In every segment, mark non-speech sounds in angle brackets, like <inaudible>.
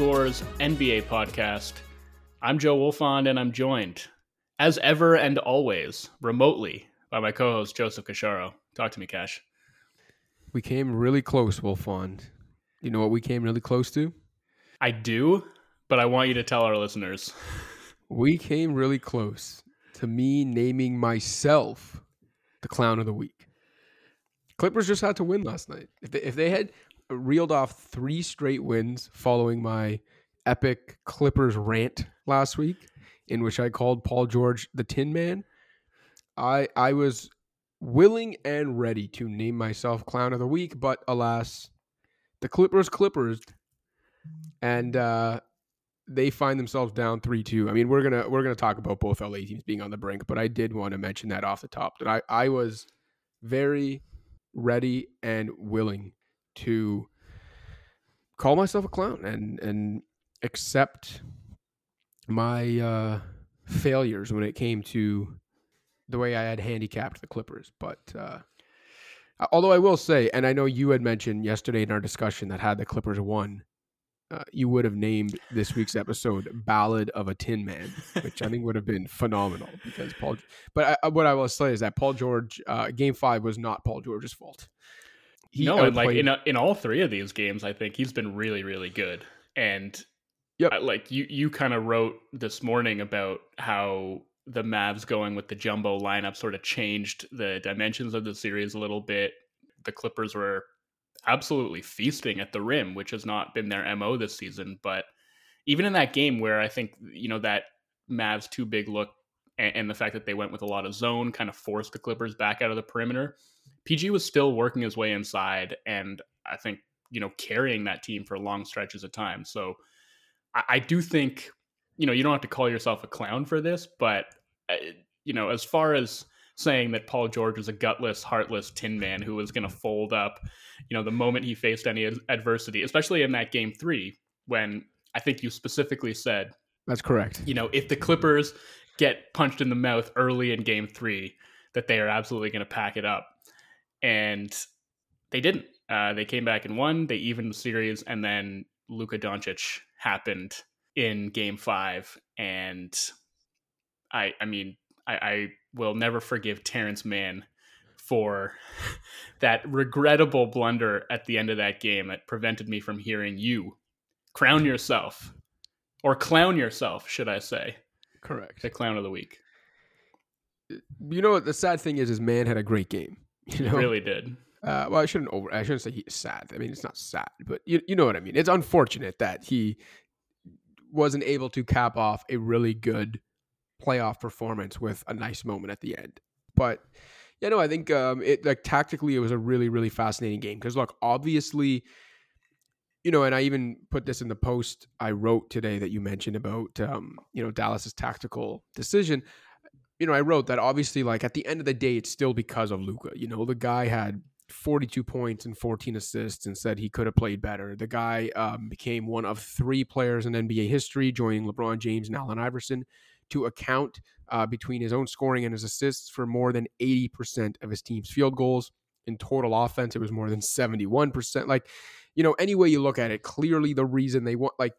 Scores NBA podcast. I'm Joe Wolfond, and I'm joined, as ever and always, remotely by my co-host Joseph Casciaro. Talk to me, Cash. We came really close, Wolfond. You know what we came really close to? I do, but I want you to tell our listeners. We came really close to me naming myself the clown of the week. Clippers just had to win last night. If they, if they had reeled off three straight wins following my epic Clippers rant last week, in which I called Paul George the Tin Man, I I was willing and ready to name myself clown of the week, but alas, the Clippers Clippers and uh they find themselves down 3-2. I mean, we're to we're to talk about both LA teams being on the brink, but I did want to mention that off the top that I I was very ready and willing to call myself a clown and and accept my uh failures when it came to the way I had handicapped the Clippers. But uh although I will say, and I know you had mentioned yesterday in our discussion that had the Clippers won, uh, you would have named this week's episode "Ballad of a Tin Man," which I think would have been phenomenal because Paul. But I, what I will say is that Paul George, uh, Game Five was not Paul George's fault. He no, and like in in all three of these games, I think he's been really, really good. And yeah, like you you kind of wrote this morning about how the Mavs going with the jumbo lineup sort of changed the dimensions of the series a little bit. The Clippers were absolutely feasting at the rim, which has not been their MO this season. But even in that game where I think, you know, that Mavs too big look and, and, the fact that they went with a lot of zone kind of forced the Clippers back out of the perimeter, PG was still working his way inside and I think, you know, carrying that team for long stretches of time. So I, I do think, you know, you don't have to call yourself a clown for this, but, uh, you know, as far as saying that Paul George was a gutless, heartless tin man who was going to fold up, you know, the moment he faced any adversity, especially in that game three, when I think you specifically said, That's correct. You know, if the Clippers get punched in the mouth early in game three, that they are absolutely going to pack it up. And they didn't. Uh, they came back and won. They evened the series, and then Luka Doncic happened in game five. And I, I mean, I, I will never forgive Terance Mann for <laughs> that regrettable blunder at the end of that game that prevented me from hearing you crown yourself or clown yourself, should I say? Correct. The clown of the week. You know what the sad thing is? Is Mann had a great game. <laughs> You know? He really did. Uh, well, I shouldn't over. I shouldn't say he's sad. I mean, it's not sad, but you you know what I mean. It's unfortunate that he wasn't able to cap off a really good playoff performance with a nice moment at the end. But yeah, no, I think um, it like tactically it was a really really fascinating game because look, obviously, you know, and I even put this in the post I wrote today that you mentioned about um, you know Dallas's tactical decision. You know, I wrote that obviously, like at the end of the day, it's still because of Luka. You know, the guy had 42 points and 14 assists and said he could have played better. The guy um, became one of three players in NBA history, joining LeBron James and Allen Iverson, to account uh, between his own scoring and his assists for more than 80% of his team's field goals. In total offense, it was more than 71%. Like, you know, any way you look at it, clearly the reason they want, like,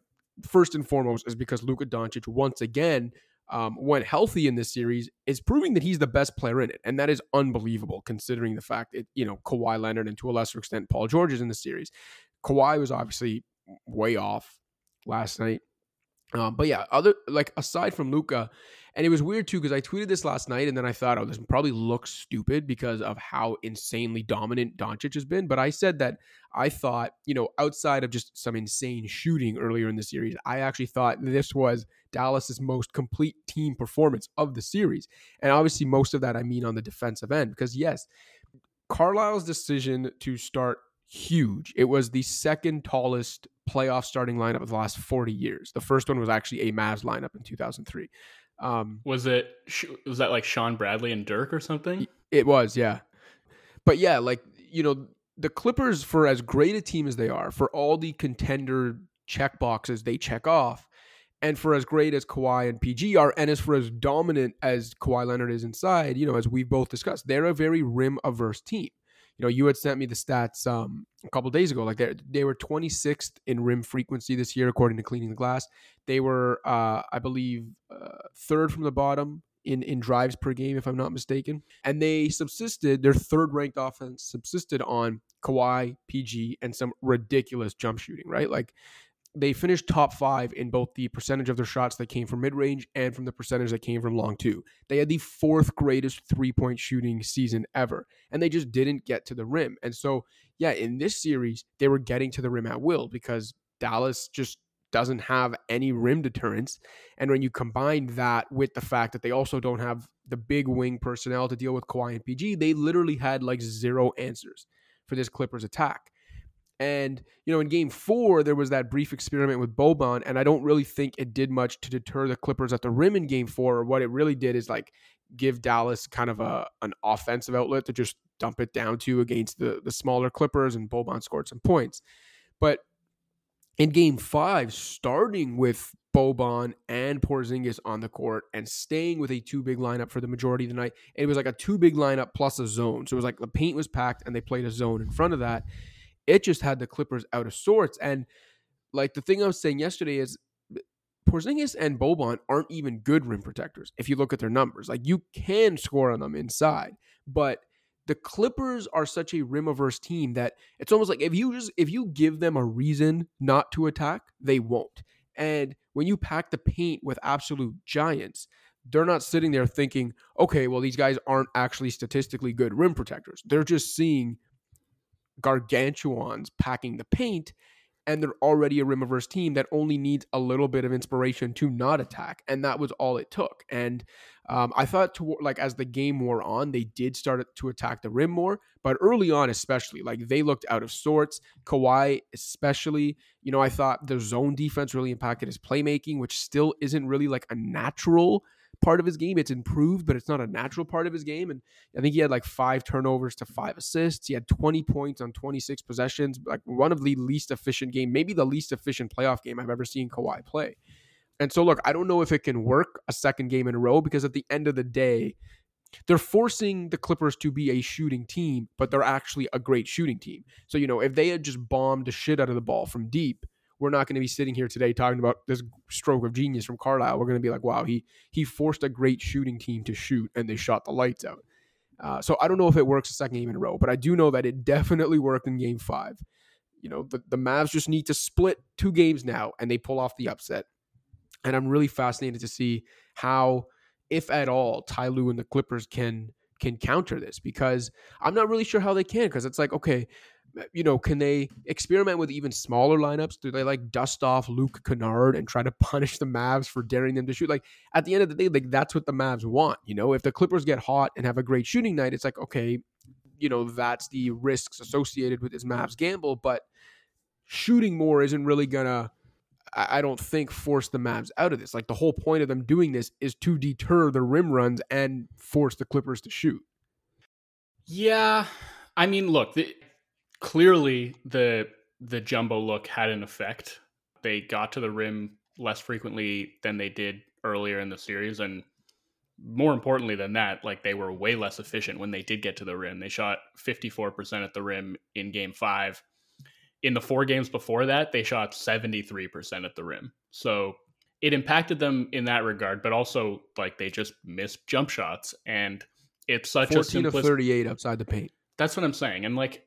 first and foremost, is because Luka Doncic once again, um, when healthy in this series, is proving that he's the best player in it. And that is unbelievable considering the fact that, you know, Kawhi Leonard and to a lesser extent, Paul George is in the series. Kawhi was obviously way off last night. Um, but yeah, other like aside from Luka, and it was weird too because I tweeted this last night and then I thought, oh, this probably looks stupid because of how insanely dominant Doncic has been. But I said that I thought, you know, outside of just some insane shooting earlier in the series, I actually thought this was Dallas's most complete team performance of the series. And obviously, most of that I mean on the defensive end because yes, Carlisle's decision to start huge. It was the second tallest playoff starting lineup of the last 40 years. The first one was actually a Mavs lineup in 2003. Um, was it was that like Shawn Bradley and Dirk or something? It was, yeah. But yeah, like you know, the Clippers for as great a team as they are, for all the contender check boxes they check off, and for as great as Kawhi and PG are, and as for as dominant as Kawhi Leonard is inside, you know, as we've both discussed, they're a very rim averse team. you know, you had sent me the stats um, a couple days ago. Like they they were 26th in rim frequency this year, according to Cleaning the Glass. They were, uh, I believe, uh, third from the bottom in in drives per game, if I'm not mistaken. And they subsisted. Their third ranked offense subsisted on Kawhi, PG, and some ridiculous jump shooting. Right, like they finished top five in both the percentage of their shots that came from mid range and from the percentage that came from long two. They had the fourth greatest three point shooting season ever, and they just didn't get to the rim. And so, yeah, in this series, they were getting to the rim at will because Dallas just doesn't have any rim deterrence. And when you combine that with the fact that they also don't have the big wing personnel to deal with Kawhi and PG, they literally had like zero answers for this Clippers attack. And, you know, in game four, there was that brief experiment with Boban, and I don't really think it did much to deter the Clippers at the rim in game four. What it really did is like give Dallas kind of a an offensive outlet to just dump it down to against the, the smaller Clippers, and Boban scored some points. But in game five, starting with Boban and Porzingis on the court and staying with a two big lineup for the majority of the night, it was like a two big lineup plus a zone. So it was like the paint was packed and they played a zone in front of that it just had the Clippers out of sorts. And like the thing I was saying yesterday is Porzingis and Boban aren't even good rim protectors if you look at their numbers. Like you can score on them inside, but the Clippers are such a rim averse team that it's almost like if you just if you give them a reason not to attack, they won't. And when you pack the paint with absolute giants, they're not sitting there thinking, okay, well, these guys aren't actually statistically good rim protectors. They're just seeing gargantuans packing the paint and they're already a rim averse team that only needs a little bit of inspiration to not attack, and that was all it took. And um, I thought, to, like as the game wore on, they did start to attack the rim more, but early on, especially, like they looked out of sorts. Kawhi, especially, you know, I thought the zone defense really impacted his playmaking, which still isn't really like a natural part of his game. It's improved, but it's not a natural part of his game. And I think he had like five turnovers to five assists. He had 20 points on 26 possessions, like one of the least efficient game, maybe the least efficient playoff game I've ever seen Kawhi play. And so, look, I don't know if it can work a second game in a row because at the end of the day, they're forcing the Clippers to be a shooting team, but they're actually a great shooting team. So, you know, if they had just bombed the shit out of the ball from deep, we're not going to be sitting here today talking about this stroke of genius from Carlisle. We're going to be like, wow, he he forced a great shooting team to shoot, and they shot the lights out. Uh, so I don't know if it works a second game in a row, but I do know that it definitely worked in Game Five. You know, the the Mavs just need to split two games now, and they pull off the upset. And I'm really fascinated to see how, if at all, Ty Lue and the Clippers can can counter this because I'm not really sure how they can because it's like okay Uh, you know, can they experiment with even smaller lineups? Do they like dust off Luke Kennard and try to punish the Mavs for daring them to shoot? Like at the end of the day, like that's what the Mavs want. You know, if the Clippers get hot and have a great shooting night, it's like okay, you know, that's the risks associated with this Mavs gamble. But shooting more isn't really gonna, I don't think, force the Mavs out of this. Like the whole point of them doing this is to deter the rim runs and force the Clippers to shoot. Yeah, I mean, look. The, clearly the the jumbo look had an effect. They got to the rim less frequently than they did earlier in the series and more importantly than that, like they were way less efficient when they did get to the rim. They shot 54% at the rim in game 5. In the 4 games before that, they shot 73% at the rim. So it impacted them in that regard, but also like they just missed jump shots and it's such 14 a 14 of 38 outside the paint. That's what I'm saying. And like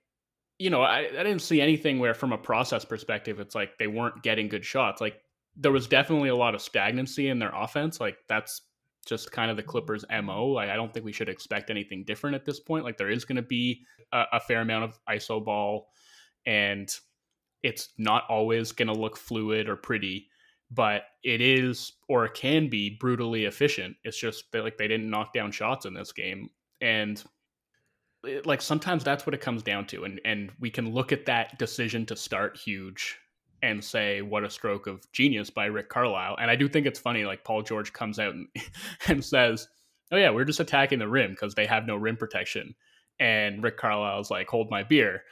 you know, I, I didn't see anything where, from a process perspective, it's like they weren't getting good shots. Like there was definitely a lot of stagnancy in their offense. Like that's just kind of the Clippers' mo. Like I don't think we should expect anything different at this point. Like there is going to be a, a, fair amount of iso ball, and it's not always going to look fluid or pretty, but it is or it can be brutally efficient. It's just that like they didn't knock down shots in this game, and like sometimes that's what it comes down to and and we can look at that decision to start huge and say what a stroke of genius by Rick Carlisle. And I do think it's funny like Paul George comes out and, <laughs> and says oh yeah we're just attacking the rim because they have no rim protection. And Rick Carlisle's like hold my beer.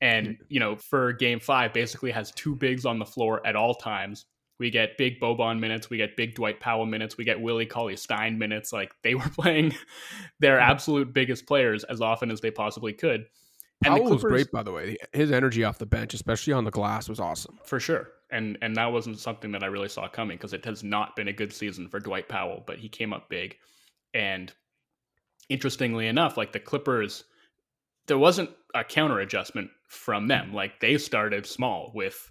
And hmm. you know for game 5 basically has two bigs on the floor at all times we get big Boban minutes. We get big Dwight Powell minutes. We get Willie Cauley Stein minutes. Like they were <laughs> playing their absolute biggest players as often as they possibly could. Powell Clippers, was great, by the way. His energy off the bench, especially on the glass, was awesome for sure. And and that wasn't something that I really saw coming because it has not been a good season for Dwight Powell, but he came up big. And interestingly enough, like the Clippers, there wasn't a counter adjustment from them. Like they started small with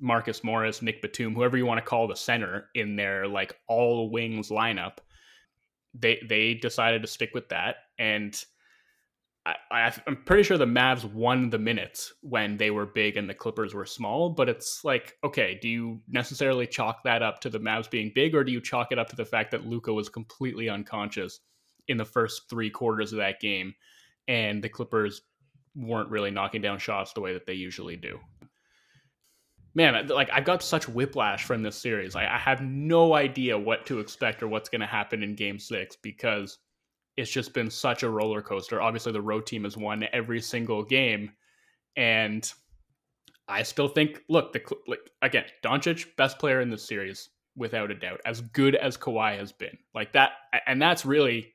Marcus Morris, Nick Batum, whoever you want to call the center in their like all wings lineup. They they decided to stick with that and I, I'm pretty sure the Mavs won the minutes when they were big and the Clippers were small. But it's like, okay, do you necessarily chalk that up to the Mavs being big, or do you chalk it up to the fact that Luka was completely unconscious in the first three quarters of that game, and the Clippers weren't really knocking down shots the way that they usually do? Man, like I've got such whiplash from this series. I, I have no idea what to expect or what's going to happen in Game Six because it's just been such a roller coaster. Obviously, the road team has won every single game, and I still think, look, the like again, Doncic best player in the series without a doubt, as good as Kawhi has been, like that, and that's really,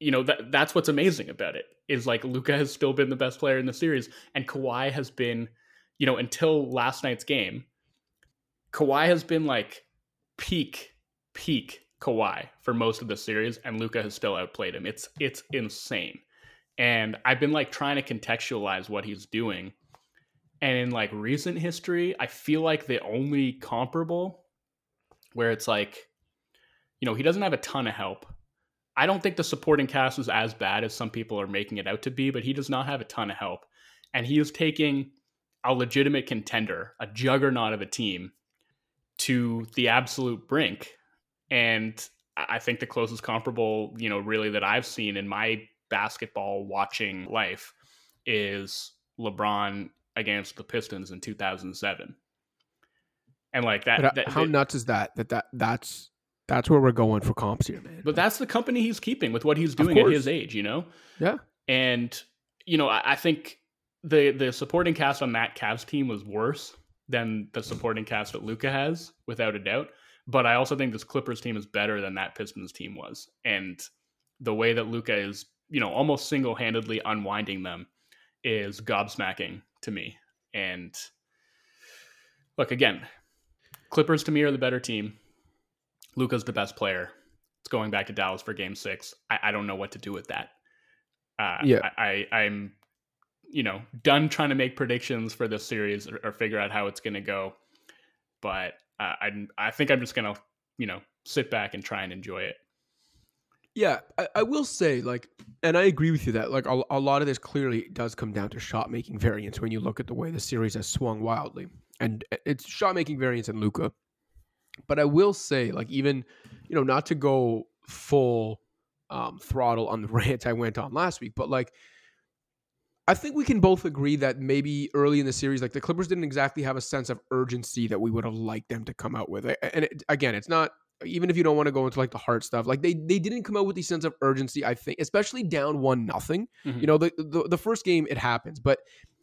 you know, that that's what's amazing about it is like Luka has still been the best player in the series, and Kawhi has been, you know, until last night's game, Kawhi has been like peak peak Kawhi for most of the series, and Luka has still outplayed him. It's it's insane. And I've been like trying to contextualize what he's doing. And in like recent history, I feel like the only comparable where it's like, you know, he doesn't have a ton of help. I don't think the supporting cast is as bad as some people are making it out to be, but he does not have a ton of help. And he is taking a legitimate contender, a juggernaut of a team, to the absolute brink and I think the closest comparable, you know, really that I've seen in my basketball watching life is LeBron against the Pistons in 2007. And like that, uh, that how that, nuts is that? That that that's that's where we're going for comps here, man. But that's the company he's keeping with what he's doing at his age, you know. Yeah. And you know, I, I think the the supporting cast on that Cavs team was worse than the supporting cast that Luka has, without a doubt. But I also think this Clippers team is better than that Pistons team was. And the way that Luka is, you know, almost single handedly unwinding them is gobsmacking to me. And look, again, Clippers to me are the better team. Luka's the best player. It's going back to Dallas for game six. I, I don't know what to do with that. Uh, yeah. I, I, I'm, you know, done trying to make predictions for this series or, or figure out how it's going to go. But uh, I I think I'm just gonna you know sit back and try and enjoy it. Yeah, I, I, will say like, and I agree with you that like a, a lot of this clearly does come down to shot making variance when you look at the way the series has swung wildly, and it's shot making variance in Luka. But I will say like even you know not to go full um, throttle on the <laughs> rant I went on last week, but like I think we can both agree that maybe early in the series, like the Clippers didn't exactly have a sense of urgency that we would have liked them to come out with. And it, again, it's not even if you don't want to go into like the heart stuff, like they they didn't come out with the sense of urgency. I think, especially down one nothing. Mm-hmm. You know, the, the the first game it happens, but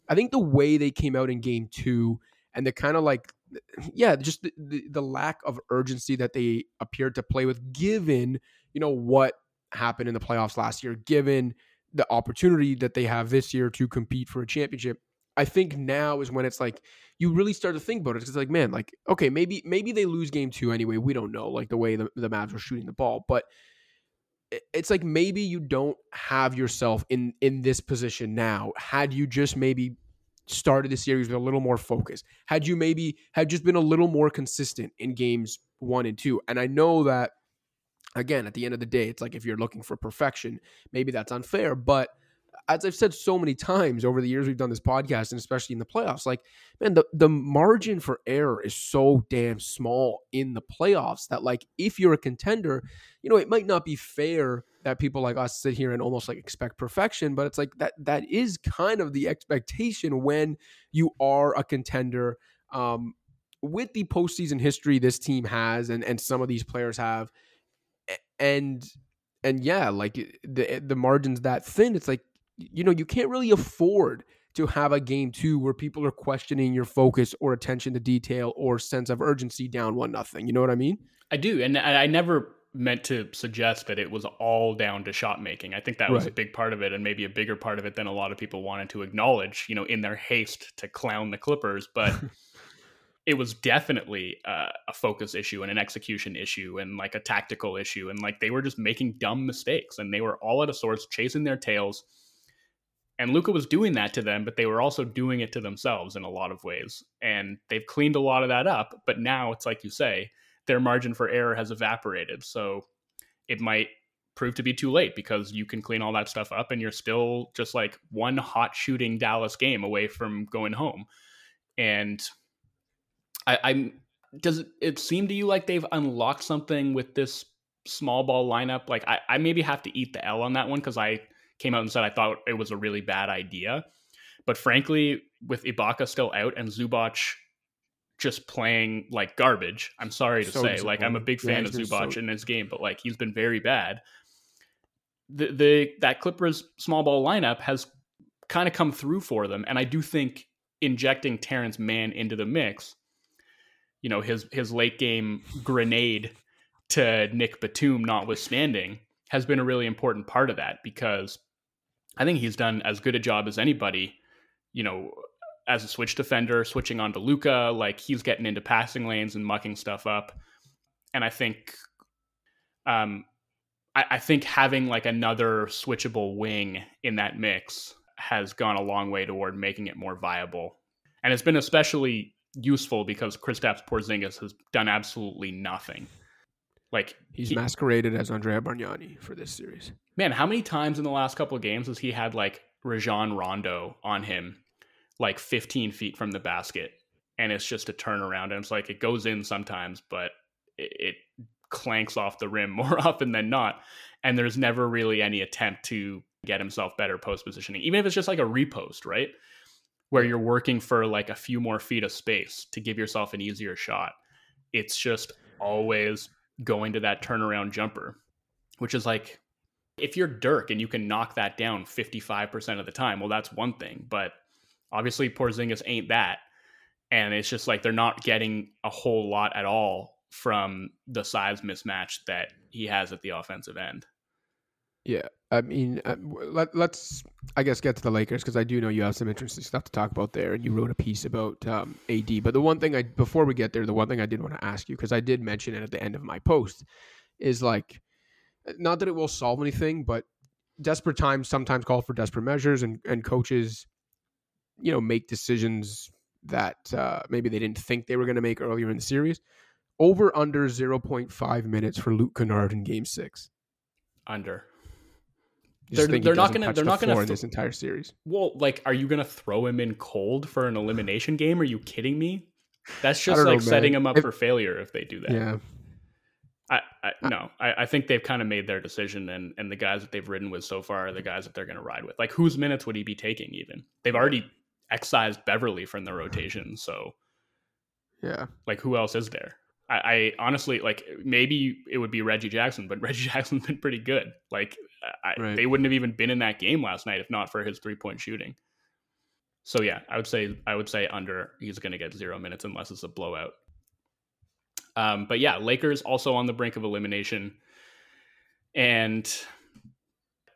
I think the way they came out in game two and the kind of like <laughs> yeah, just the, the, the lack of urgency that they appeared to play with, given you know what happened in the playoffs last year, given the opportunity that they have this year to compete for a championship. I think now is when it's like you really start to think about it. It's like, man, like, okay, maybe maybe they lose game two anyway. We don't know, like the way the, the Mavs were shooting the ball. But it's like maybe you don't have yourself in in this position now. Had you just maybe started the series with a little more focus, had you maybe had just been a little more consistent in games one and two. And I know that again, at the end of the day, it's like if you're looking for perfection, maybe that's unfair. But as I've said so many times over the years we've done this podcast, and especially in the playoffs, like, man, the, the margin for error is so damn small in the playoffs that, like, if you're a contender, you know, it might not be fair that people like us sit here and almost like expect perfection, but it's like that that is kind of the expectation when you are a contender. Um, with the postseason history this team has and, and some of these players have, and and yeah, like eh, the eh, the margins that thin. It's like you know you can't really afford to have a game two where people are questioning your focus or attention to detail or sense of urgency down one nothing. You know what I mean? I do, and I, I never meant to suggest that it was all down to shot making. I think that was a big part of it, and maybe a bigger part of it than a lot of people wanted to acknowledge. You know, in their haste to clown the Clippers, but. <laughs> it was definitely uh, a focus issue and an execution issue and like a tactical issue and like they were just making dumb mistakes and they were all at a source chasing their tails and luka was doing that to them, but they were also doing it to themselves in a lot of ways. And they've cleaned a lot of that up, but now it's like you say, their margin for error has evaporated. So it might prove to be too late because you can clean all that stuff up and you're still just like one hot shooting Dallas game away from going home. And I, I'm does it seem to you like they've unlocked something with this small ball lineup? Like I, I maybe have to eat the L on that one because I came out and said I thought it was a really bad idea. But frankly, with Ibaka still out and Zubac just playing like garbage, I'm sorry to so say, like I'm a big fan yeah, of Zubac so... in this game, but like he's been very bad. The the that Clippers small ball lineup has kind of come through for them, and I do think injecting Terance Mann into the mix, you know, his his late game grenade to Nick Batum notwithstanding, has been a really important part of that because I think he's done as good a job as anybody, you know, as a switch defender, switching on to Luka, like he's getting into passing lanes and mucking stuff up. And I think um I, I think having like another switchable wing in that mix has gone a long way toward making it more viable. And it's been especially useful because Kristaps Porzingis has done absolutely nothing. Like he's he, masqueraded as Andrea Bargnani for this series. Man, how many times in the last couple of games has he had like Rajon Rondo on him, like 15 feet from the basket, and it's just a turnaround, and it's like it goes in sometimes, but it, it clanks off the rim <laughs> more often than not, and there's never really any attempt to get himself better post positioning, even if it's just like a repost, right? Where you're working for like a few more feet of space to give yourself an easier shot. It's just always going to that turnaround jumper, which is like if you're Dirk and you can knock that down 55% of the time, well, that's one thing. But obviously, Porzingis ain't that. And it's just like they're not getting a whole lot at all from the size mismatch that he has at the offensive end. Yeah. I mean, uh, let, us I guess, get to the Lakers because I do know you have some interesting stuff to talk about there, and you wrote a piece about um, AD. But the one thing I, before we get there, the one thing I did want to ask you because I did mention it at the end of my post, is like, not that it will solve anything, but desperate times sometimes call for desperate measures, and and coaches, you know, make decisions that uh, maybe they didn't think they were going to make earlier in the series. Over under zero point five minutes for Luke Kennard in Game Six. Under they're, they're not gonna they're not gonna th- in this entire series. Well, like, are you gonna throw him in cold for an elimination game? Are you kidding me? That's just like know, setting him up if, for failure if they do that. Yeah. I, I no, I, I think they've kind of made their decision, and and the guys that they've ridden with so far are the guys that they're going to ride with. Like, whose minutes would he be taking? Even they've already excised Beverley from the rotation, so yeah, like who else is there? I, I, honestly like maybe it would be Reggie Jackson, but <laughs> Reggie Jackson's been pretty good. Like I, right. they wouldn't have even been in that game last night if not for his three point shooting. So yeah, I would say I would say under he's going to get zero minutes unless it's a blowout. Um, but yeah, Lakers also on the brink of elimination, and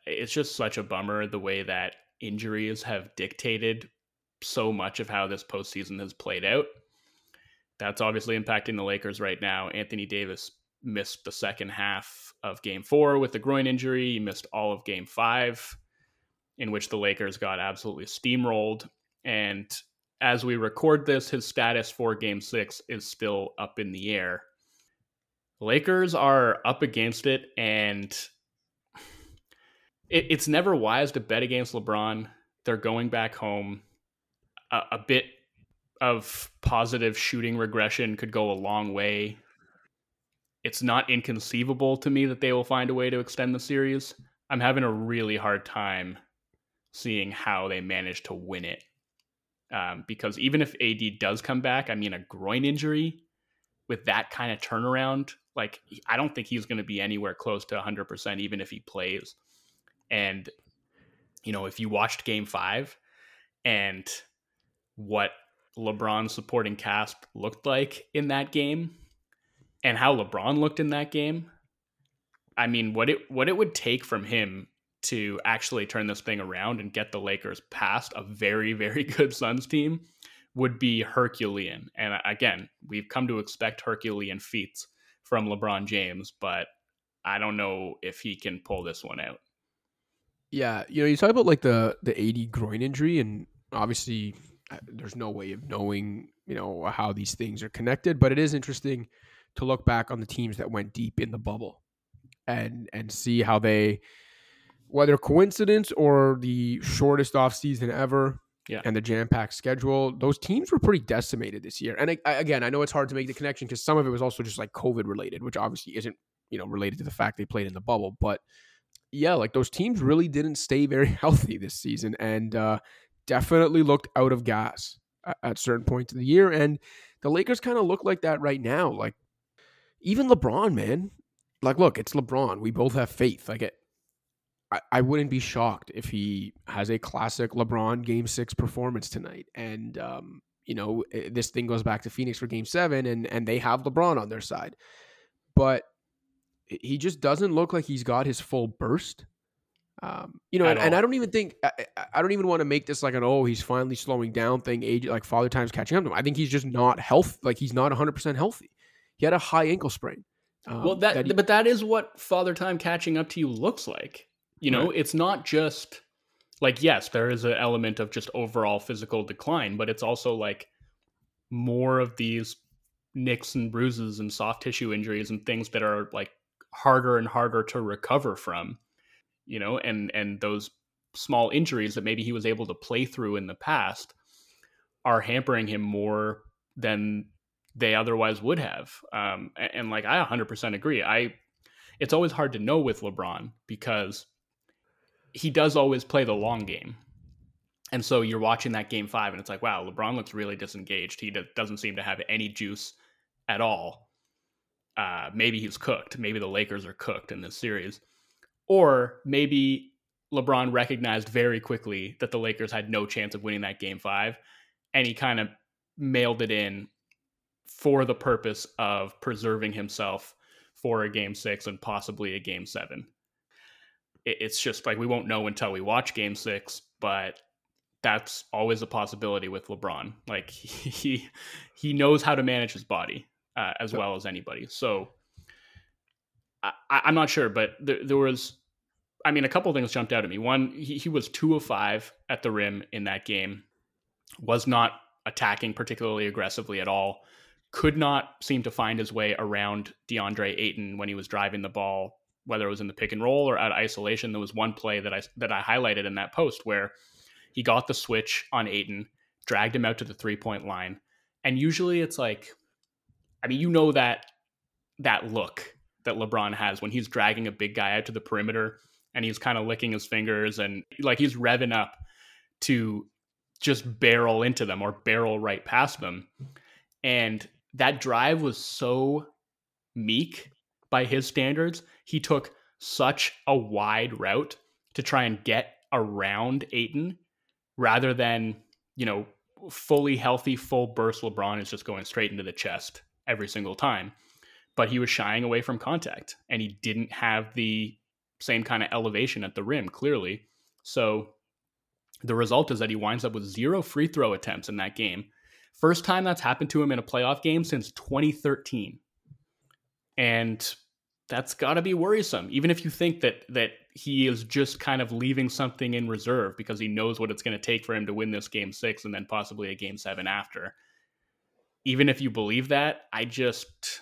it's just such a bummer the way that injuries have dictated so much of how this postseason has played out that's obviously impacting the Lakers right now. Anthony Davis missed the second half of game four with a groin injury. He missed all of game five, in which the Lakers got absolutely steamrolled. And as we record this, his status for game six is still up in the air. Lakers are up against it, and it, it's never wise to bet against LeBron. They're going back home. A bit of positive shooting regression could go a long way. It's not inconceivable to me that they will find a way to extend the series. I'm having a really hard time seeing how they manage to win it. Um, because even if AD does come back, I mean, a groin injury with that kind of turnaround, like, I don't think he's going to be anywhere close to 100%, even if he plays. And, you know, if you watched game five and what LeBron's supporting cast looked like in that game and how LeBron looked in that game, I mean, what it what it would take from him to actually turn this thing around and get the Lakers past a very very <laughs> good Suns team would be Herculean. And again, we've come to expect Herculean feats from LeBron James, but I don't know if he can pull this one out. Yeah, you know, you talk about like the the AD groin injury, and obviously there's no way of knowing, you know, how these things are connected. But it is interesting to look back on the teams that went deep in the bubble and and see how they, whether coincidence or the shortest off season ever, yeah. and the jam packed schedule, those teams were pretty decimated this year. And I, I, again, I know it's hard to make the connection because some of it was also just like COVID related, which obviously isn't you know related to the fact they played in the bubble, but yeah, like those teams really didn't stay very <laughs> healthy this season, and uh, definitely looked out of gas at, certain points of the year. And the Lakers kind of look like that right now. Like even LeBron, man. Like, look, it's LeBron. We both have faith. Like, it, I, I wouldn't be shocked if he has a classic LeBron Game Six performance tonight, and um, you know this thing goes back to Phoenix for Game Seven, and and they have LeBron on their side, but he just doesn't look like he's got his full burst. Um, you know, and, and, I don't even think I, I, don't even want to make this like an oh he's finally slowing down thing. Age like father time's catching up to him. I think he's just not health like he's not 100 percent healthy. He had a high ankle sprain. Um, well, that, that he, but that is what father time catching up to you looks like. You know, right. it's not just like, yes, there is an element of just overall physical decline, but it's also like more of these nicks and bruises and soft tissue injuries and things that are like harder and harder to recover from, you know, and, and those small injuries that maybe he was able to play through in the past are hampering him more than they otherwise would have. Um, and, and like, I 100% agree. I, it's always hard to know with LeBron because he does always play the long game. And so you're watching that game five, and it's like, wow, LeBron looks really disengaged. He doesn't seem to have any juice at all. Uh, maybe he's cooked. Maybe the Lakers are cooked in this series. Or maybe LeBron recognized very quickly that the Lakers had no chance of winning that game five, and he kind of mailed it in for the purpose of preserving himself for a game six and possibly a game seven it's just like we won't know until we watch game six, but that's always a possibility with LeBron. Like <laughs> he he knows how to manage his body uh, as well as anybody. So I, am not sure, but there, there, was, I mean, a couple things jumped out at me. One, he, he was two of five at the rim in that game, was not attacking particularly aggressively at all. Could not seem to find his way around DeAndre Ayton when he was driving the ball whether it was in the pick and roll or out of isolation. There was one play that I that I highlighted in that post where he got the switch on Ayton, dragged him out to the three point line, and usually it's like, I mean, you know that that look that LeBron has when he's dragging a big guy out to the perimeter and he's kind of licking his fingers and like he's revving up to just barrel into them or barrel right past them. And that drive was so meek by his standards he took such a wide route to try and get around Ayton rather than, you know, fully healthy, full burst LeBron is just going straight into the chest every single time. But he was shying away from contact and he didn't have the same kind of elevation at the rim, clearly. So the result is that he winds up with zero free throw attempts in that game. First time that's happened to him in a playoff game since 2013. And that's got to be worrisome even if you think that that he is just kind of leaving something in reserve because he knows what it's going to take for him to win this game 6 and then possibly a game 7 after even if you believe that i just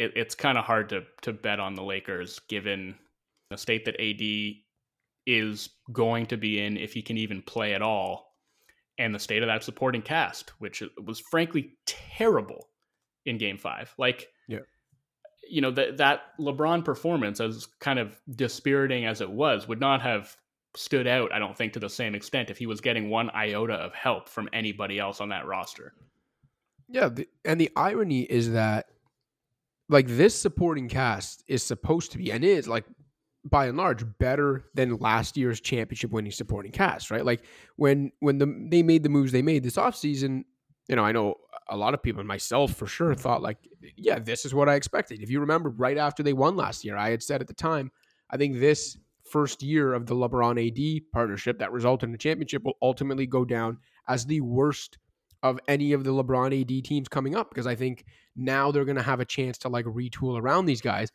it, it's kind of hard to to bet on the lakers given the state that ad is going to be in if he can even play at all and the state of that supporting cast which was frankly terrible in game 5 like yeah you know that that LeBron performance, as kind of dispiriting as it was, would not have stood out. I don't think to the same extent if he was getting one iota of help from anybody else on that roster. Yeah, the, and the irony is that like this supporting cast is supposed to be and is like by and large better than last year's championship winning supporting cast, right? Like when when the they made the moves they made this offseason, you know, I know a lot of people, myself for sure, thought like, yeah, this is what I expected. If you remember, right after they won last year, I had said at the time, I think this first year of the LeBron AD partnership that resulted in the championship will ultimately go down as the worst of any of the LeBron AD teams coming up because I think now they're going to have a chance to like retool around these guys.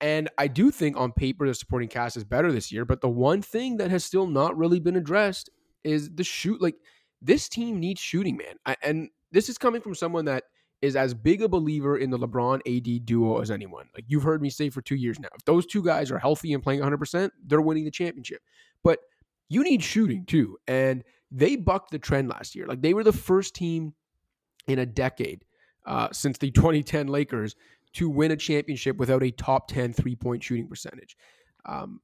And I do think on paper the supporting cast is better this year, but the one thing that has still not really been addressed is the shoot. Like this team needs shooting, man. I, and this is coming from someone that is as big a believer in the LeBron AD duo as anyone. Like you've heard me say for two years now. If those two guys are healthy and playing 100%, they're winning the championship. But you need shooting too. And they bucked the trend last year. Like they were the first team in a decade uh, since the <laughs> 2010 Lakers to win a championship without a top 10 three point shooting percentage. Um,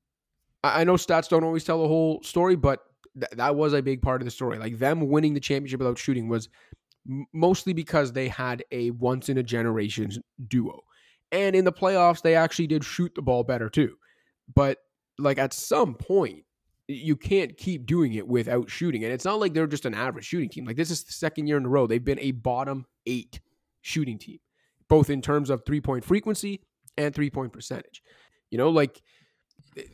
I, I know stats don't always tell the whole story, but th- that was a big part of the story. Like them winning the championship without shooting was m- mostly because they had a once in a generation duo. And in the playoffs, they actually did shoot the ball better too. But like at some point, you can't keep doing it without shooting. And it's not like they're just an average shooting team. Like this is the second year in a row they've been a bottom eight shooting team, both in terms of three point frequency and three point percentage. You know, like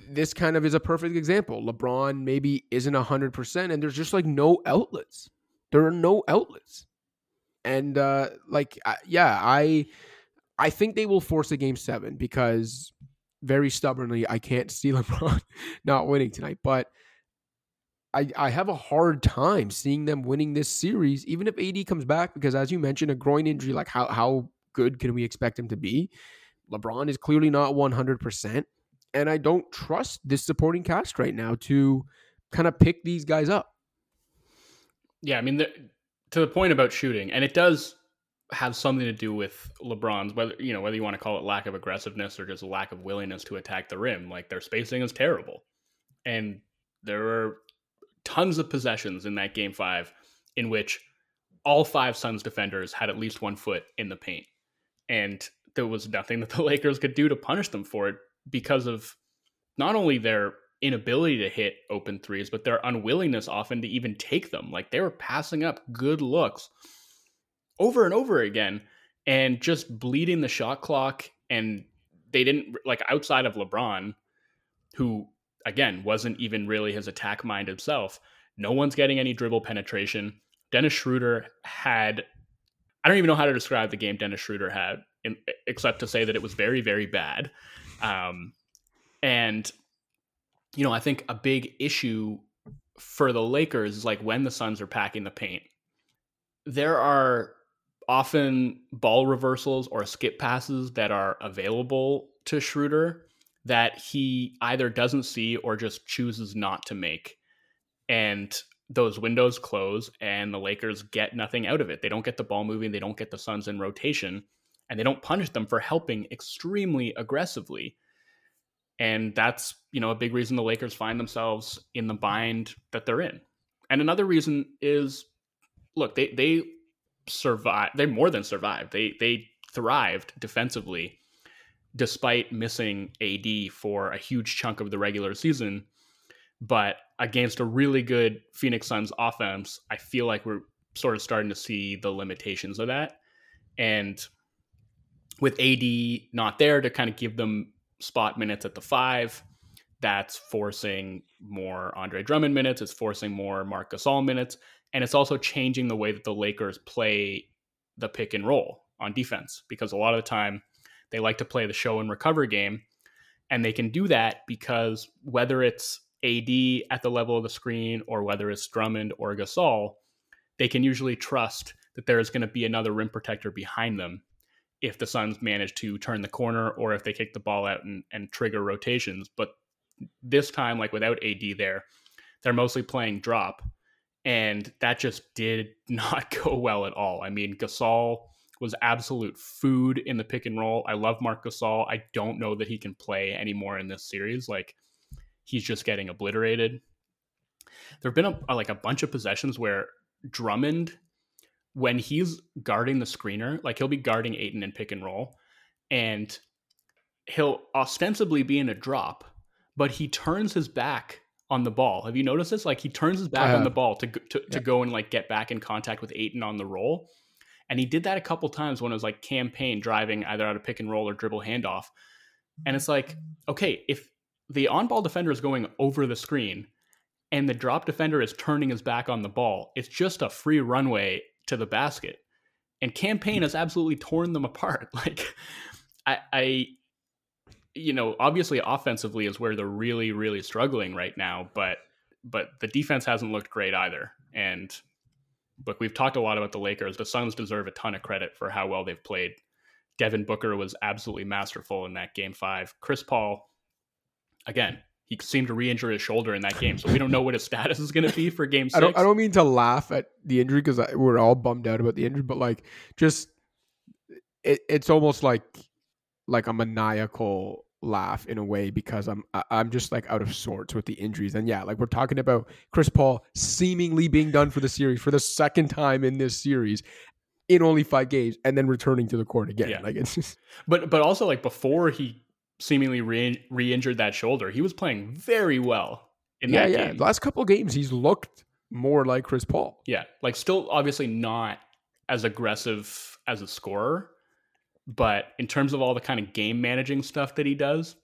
this kind of is a perfect example. LeBron maybe isn't 100%, and there's just like no outlets. There are no outlets. And uh like yeah, I I think they will force a game 7 because very stubbornly, I can't see <laughs> LeBron not winning tonight. But I, I have a hard time seeing them winning this series, even if AD comes back, because as you mentioned, a groin injury, like how, how good can we expect him to be? LeBron is clearly not 100%. And I don't trust this supporting cast right now to kind of pick these guys up. Yeah, I mean, the, to the point about shooting, and it does have something to do with LeBron's whether you know whether you want to call it lack of aggressiveness or just lack of willingness to attack the rim. Like their spacing is terrible, and there are tons of possessions in that game five in which all five Suns defenders had at least one foot in the paint, and there was nothing <laughs> that the Lakers could do to punish them for it because of not only their inability to hit open threes, but their unwillingness often to even take them. Like they were passing up good looks over and over again and just bleeding the shot clock. And they didn't like outside of LeBron, who again wasn't even really his attack mind himself. No one's getting any dribble penetration. Dennis Schroeder had, I don't even know how to describe the game Dennis Schroeder had, in, except to say that it was very, very bad. Um, and, you know, I think a big issue for the Lakers is like when the Suns are packing the paint, there are often ball reversals or skip passes that are available to Schroeder that he either doesn't see or just chooses not to make. And those windows close and the Lakers get nothing out of it. They don't get the ball moving, they don't get the Suns in rotation, and they don't punish them for helping extremely aggressively. And that's, you know, a big reason the Lakers find themselves in the bind that they're in. And another reason is look, they they survived. They more than survived. They they thrived defensively despite missing AD for a huge chunk of the regular season. But against a really good Phoenix Suns offense, I feel like we're sort of starting to see the limitations of that. And with AD not there to kind of give them spot minutes at the five, that's forcing more Andre Drummond minutes. It's forcing more Marc Gasol minutes and it's also changing the way that the Lakers play the pick and roll on defense because a lot of the time they like to play the show and recover game and they can do that because whether it's AD at the level of the screen or whether it's Drummond or Gasol, they can usually trust that there is going to be another rim protector behind them if the Suns manage to turn the corner or if they kick the ball out and, and trigger rotations. But this time, like without AD there, they're mostly playing drop and that just did <laughs> not go well at all. I mean, Gasol was absolute food in the pick and roll. I love Marc Gasol. I don't know that he can play anymore in this series. Like he's just getting obliterated. There've been a, like a bunch of possessions where Drummond, when he's guarding the screener, like he'll be guarding Ayton in pick and roll, and he'll ostensibly be in a drop, but he turns his back on the ball. Have you noticed this? Like he turns his back on the ball to to, to go and like get back in contact with Ayton on the roll. And he did that a couple times when it was like Cam Payne driving either out of pick and roll or dribble handoff. And it's like, okay, if the on ball defender is going over the screen and the drop defender is turning his back on the ball, it's just a free runway to the basket. And Cam Payne hmm. has absolutely torn them <laughs> apart. Like, I, I, you know, obviously offensively is where they're really, really struggling right now, but but the defense hasn't looked great either. And look, we've talked a lot about the Lakers. The Suns deserve a ton of credit for how well they've played. Devin Booker was absolutely masterful in that game five. Chris Paul, again, he seemed to re-injure his shoulder in that game, so we don't know what his <laughs> status is going to be for game six. I don't, I don't mean to laugh at the injury because we're all bummed out about the injury, but like, just it, it's almost like like a maniacal laugh in a way because I'm I'm just like out of sorts with the injuries. And yeah, like we're talking about Chris Paul seemingly being done for the series for the second time in this series in only five games and then returning to the court again. Yeah. Like it's just But but also like before he seemingly re- re-injured that shoulder, he was playing very well in yeah, that yeah. game. The last couple games he's looked more like Chris Paul. Yeah. Like still obviously not as aggressive as a scorer, but in terms of all the kind of game managing stuff that he does,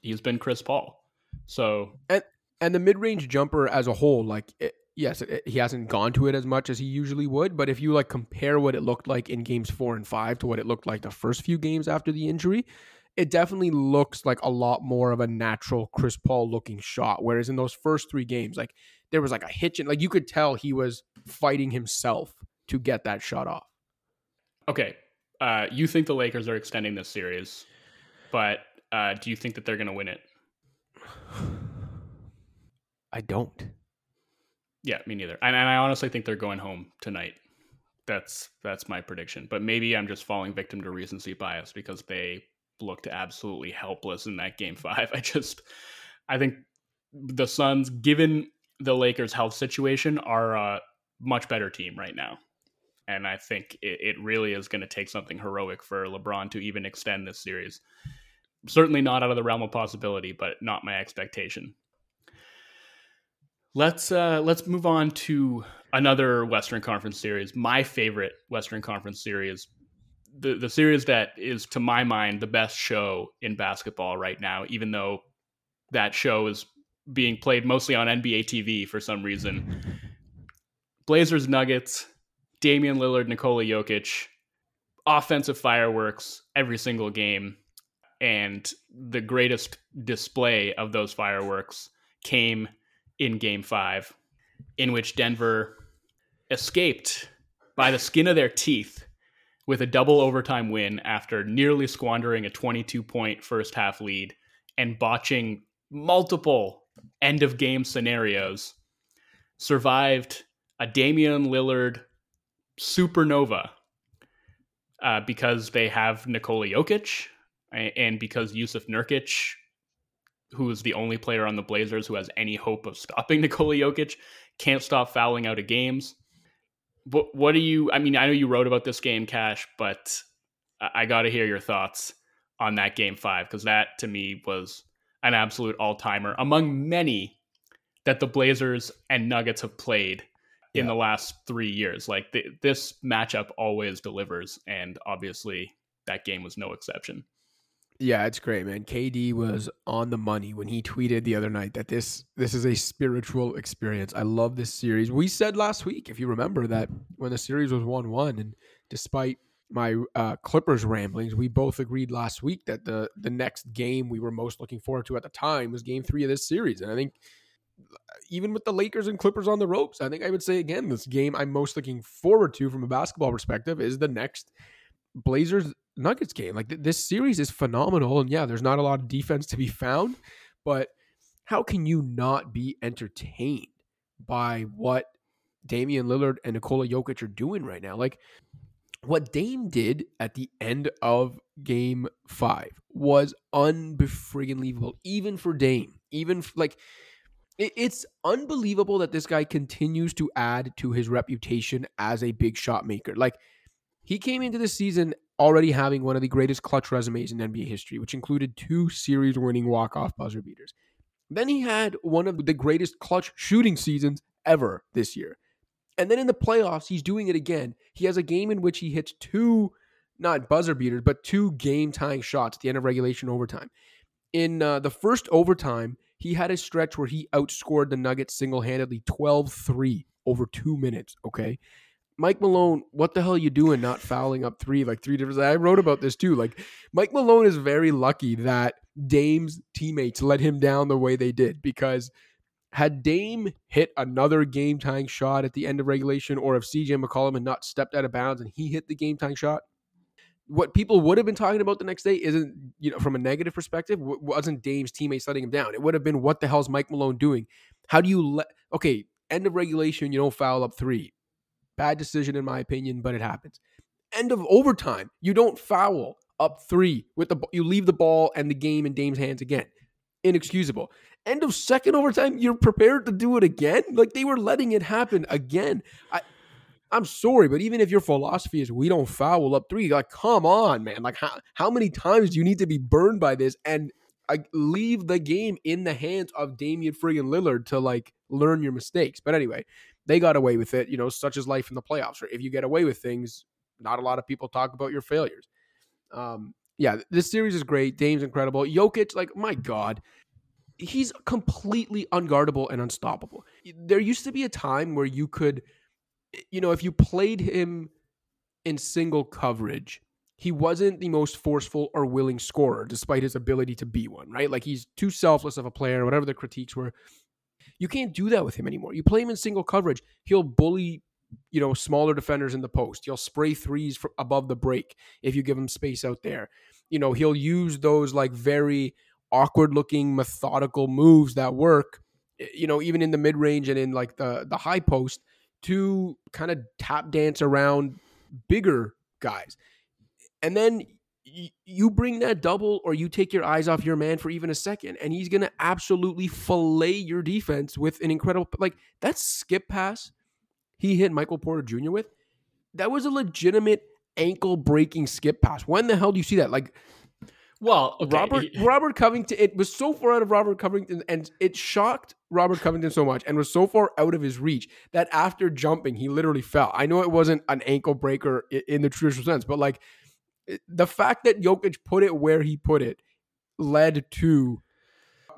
he's been Chris Paul. So and and the mid range jumper as a whole, like it, yes, it, he hasn't gone to it as much as he usually would. But if you like compare what it looked like in games four and five to what it looked like the first few games after the injury, it definitely looks like a lot more of a natural Chris Paul looking shot. Whereas in those first three games, like there was like a hitch and like you could tell he was fighting himself to get that shot off. Okay, uh, you think the Lakers are extending this series, but uh, do you think that they're going to win it? I don't. Yeah, me neither. And, and I honestly think they're going home tonight. That's that's my prediction. But maybe I'm just falling victim to recency bias because they looked absolutely helpless in that game five. <laughs> I just I think the Suns, given the Lakers' health situation, are a much better team right now. And I think it, it really is going to take something heroic for LeBron to even extend this series. Certainly not out of the realm of possibility, but not my expectation. Let's uh, let's move on to another Western Conference series. My favorite Western Conference series, the the series that is to my mind the best show in basketball right now. Even though that show is being played mostly on NBA TV for some reason. Blazers Nuggets Damian Lillard, Nikola Jokic, offensive fireworks every single game. And the greatest display of those fireworks came in game five, in which Denver escaped by the skin of their teeth with a double overtime win after nearly squandering a 22 point first half lead and botching multiple end of game scenarios. Survived a Damian Lillard supernova uh, because they have Nikola Jokic and because Jusuf Nurkic, who is the only player on the Blazers who has any hope of stopping <laughs> Nikola Jokic, can't stop fouling out of games. What, what do you? I mean, I know you wrote about this game, Cash, but I got to hear your thoughts on that game five because that to me was an absolute all timer among many that the Blazers and Nuggets have played in yeah. the last three years. Like th- this matchup always delivers, and obviously that game was no exception. Yeah, it's great, man. KD was on the money when he tweeted the other night that this this is a spiritual experience. I love this series. We said last week, if you remember, that when the series was one one, and despite my uh, Clippers ramblings, we both agreed last week that the the next game we were most looking forward to at the time was Game Three of this series, and I think even with the Lakers and Clippers on the ropes, I think I would say again, this game I'm most looking forward to from a basketball perspective is the next Blazers Nuggets game. Like th- this series is phenomenal. And yeah, there's not a lot of defense to be found, but how can you not be entertained by what Damian Lillard and Nikola Jokic are doing right now? Like what Dame did at the end of game five was unbefriggingly even for Dame. Even like it's unbelievable that this guy continues to add to his reputation as a big shot maker. Like he came into the season already having one of the greatest clutch resumes in NBA history, which included two series winning walk off buzzer beaters. Then he had one of the greatest clutch shooting seasons ever this year. And then in the playoffs, he's doing it again. He has a game in which he hits two, not buzzer beaters, but two game tying shots at the end of regulation overtime. In uh, the first overtime, he had a stretch where he outscored the Nuggets single handedly 12 3 over two minutes. Okay. Mike Malone, what the hell are you doing not fouling up three, like three different? I wrote about this too. Like, Mike Malone is very lucky that Dame's teammates let him down the way they did because had Dame hit another game tying shot at the end of regulation, or if CJ McCollum had not stepped out of bounds and he hit the game tying shot, what people would have been talking about the next day isn't, you know, from a negative perspective, wasn't Dame's teammates letting him down. It would have been, what the hell's Mike Malone doing? How do you let, okay, end of regulation, you don't foul up three. Bad decision, in my opinion, but it happens. End of overtime, you don't foul up three with the, you leave the ball and the game in Dame's hands again inexcusable. End of second overtime, you're prepared to do it again? Like they were letting it happen again. I I'm sorry, but even if your philosophy is we don't foul up three, like come on, man. Like how how many times do you need to be burned by this and I leave the game in the hands of Damian friggin' Lillard to like learn your mistakes. But anyway, they got away with it. You know, such is life in the playoffs. Right? If you get away with things, not a lot of people talk about your failures. Um, yeah, this series is great. Dame's incredible. Jokic, like, my God, he's completely unguardable and unstoppable. There used to be a time where you could, you know, if you played him in single coverage, he wasn't the most forceful or willing scorer, despite his ability to be one, right? Like he's too selfless of a player, whatever the critiques were. You can't do that with him anymore. You play him in single coverage, he'll bully you know, smaller defenders in the post. He'll spray threes above the break if you give him space out there. You know, he'll use those like very awkward looking methodical moves that work, eh, you know, even in the mid range and in like the the high post to kind of tap dance around bigger guys. And then you bring that double or you take your eyes off your man for even a second and he's going to absolutely fillet your defense with an incredible like that skip pass he hit Michael Porter Jr. with, that was a legitimate ankle breaking skip pass. When the hell do you see that? Like, well, okay. Robert Robert Covington, it was so far out of Robert Covington, and it shocked Robert Covington so much, and was so far out of his reach that after jumping, he literally fell. I know it wasn't an ankle breaker in the traditional sense, but like the fact that Jokic put it where he put it led to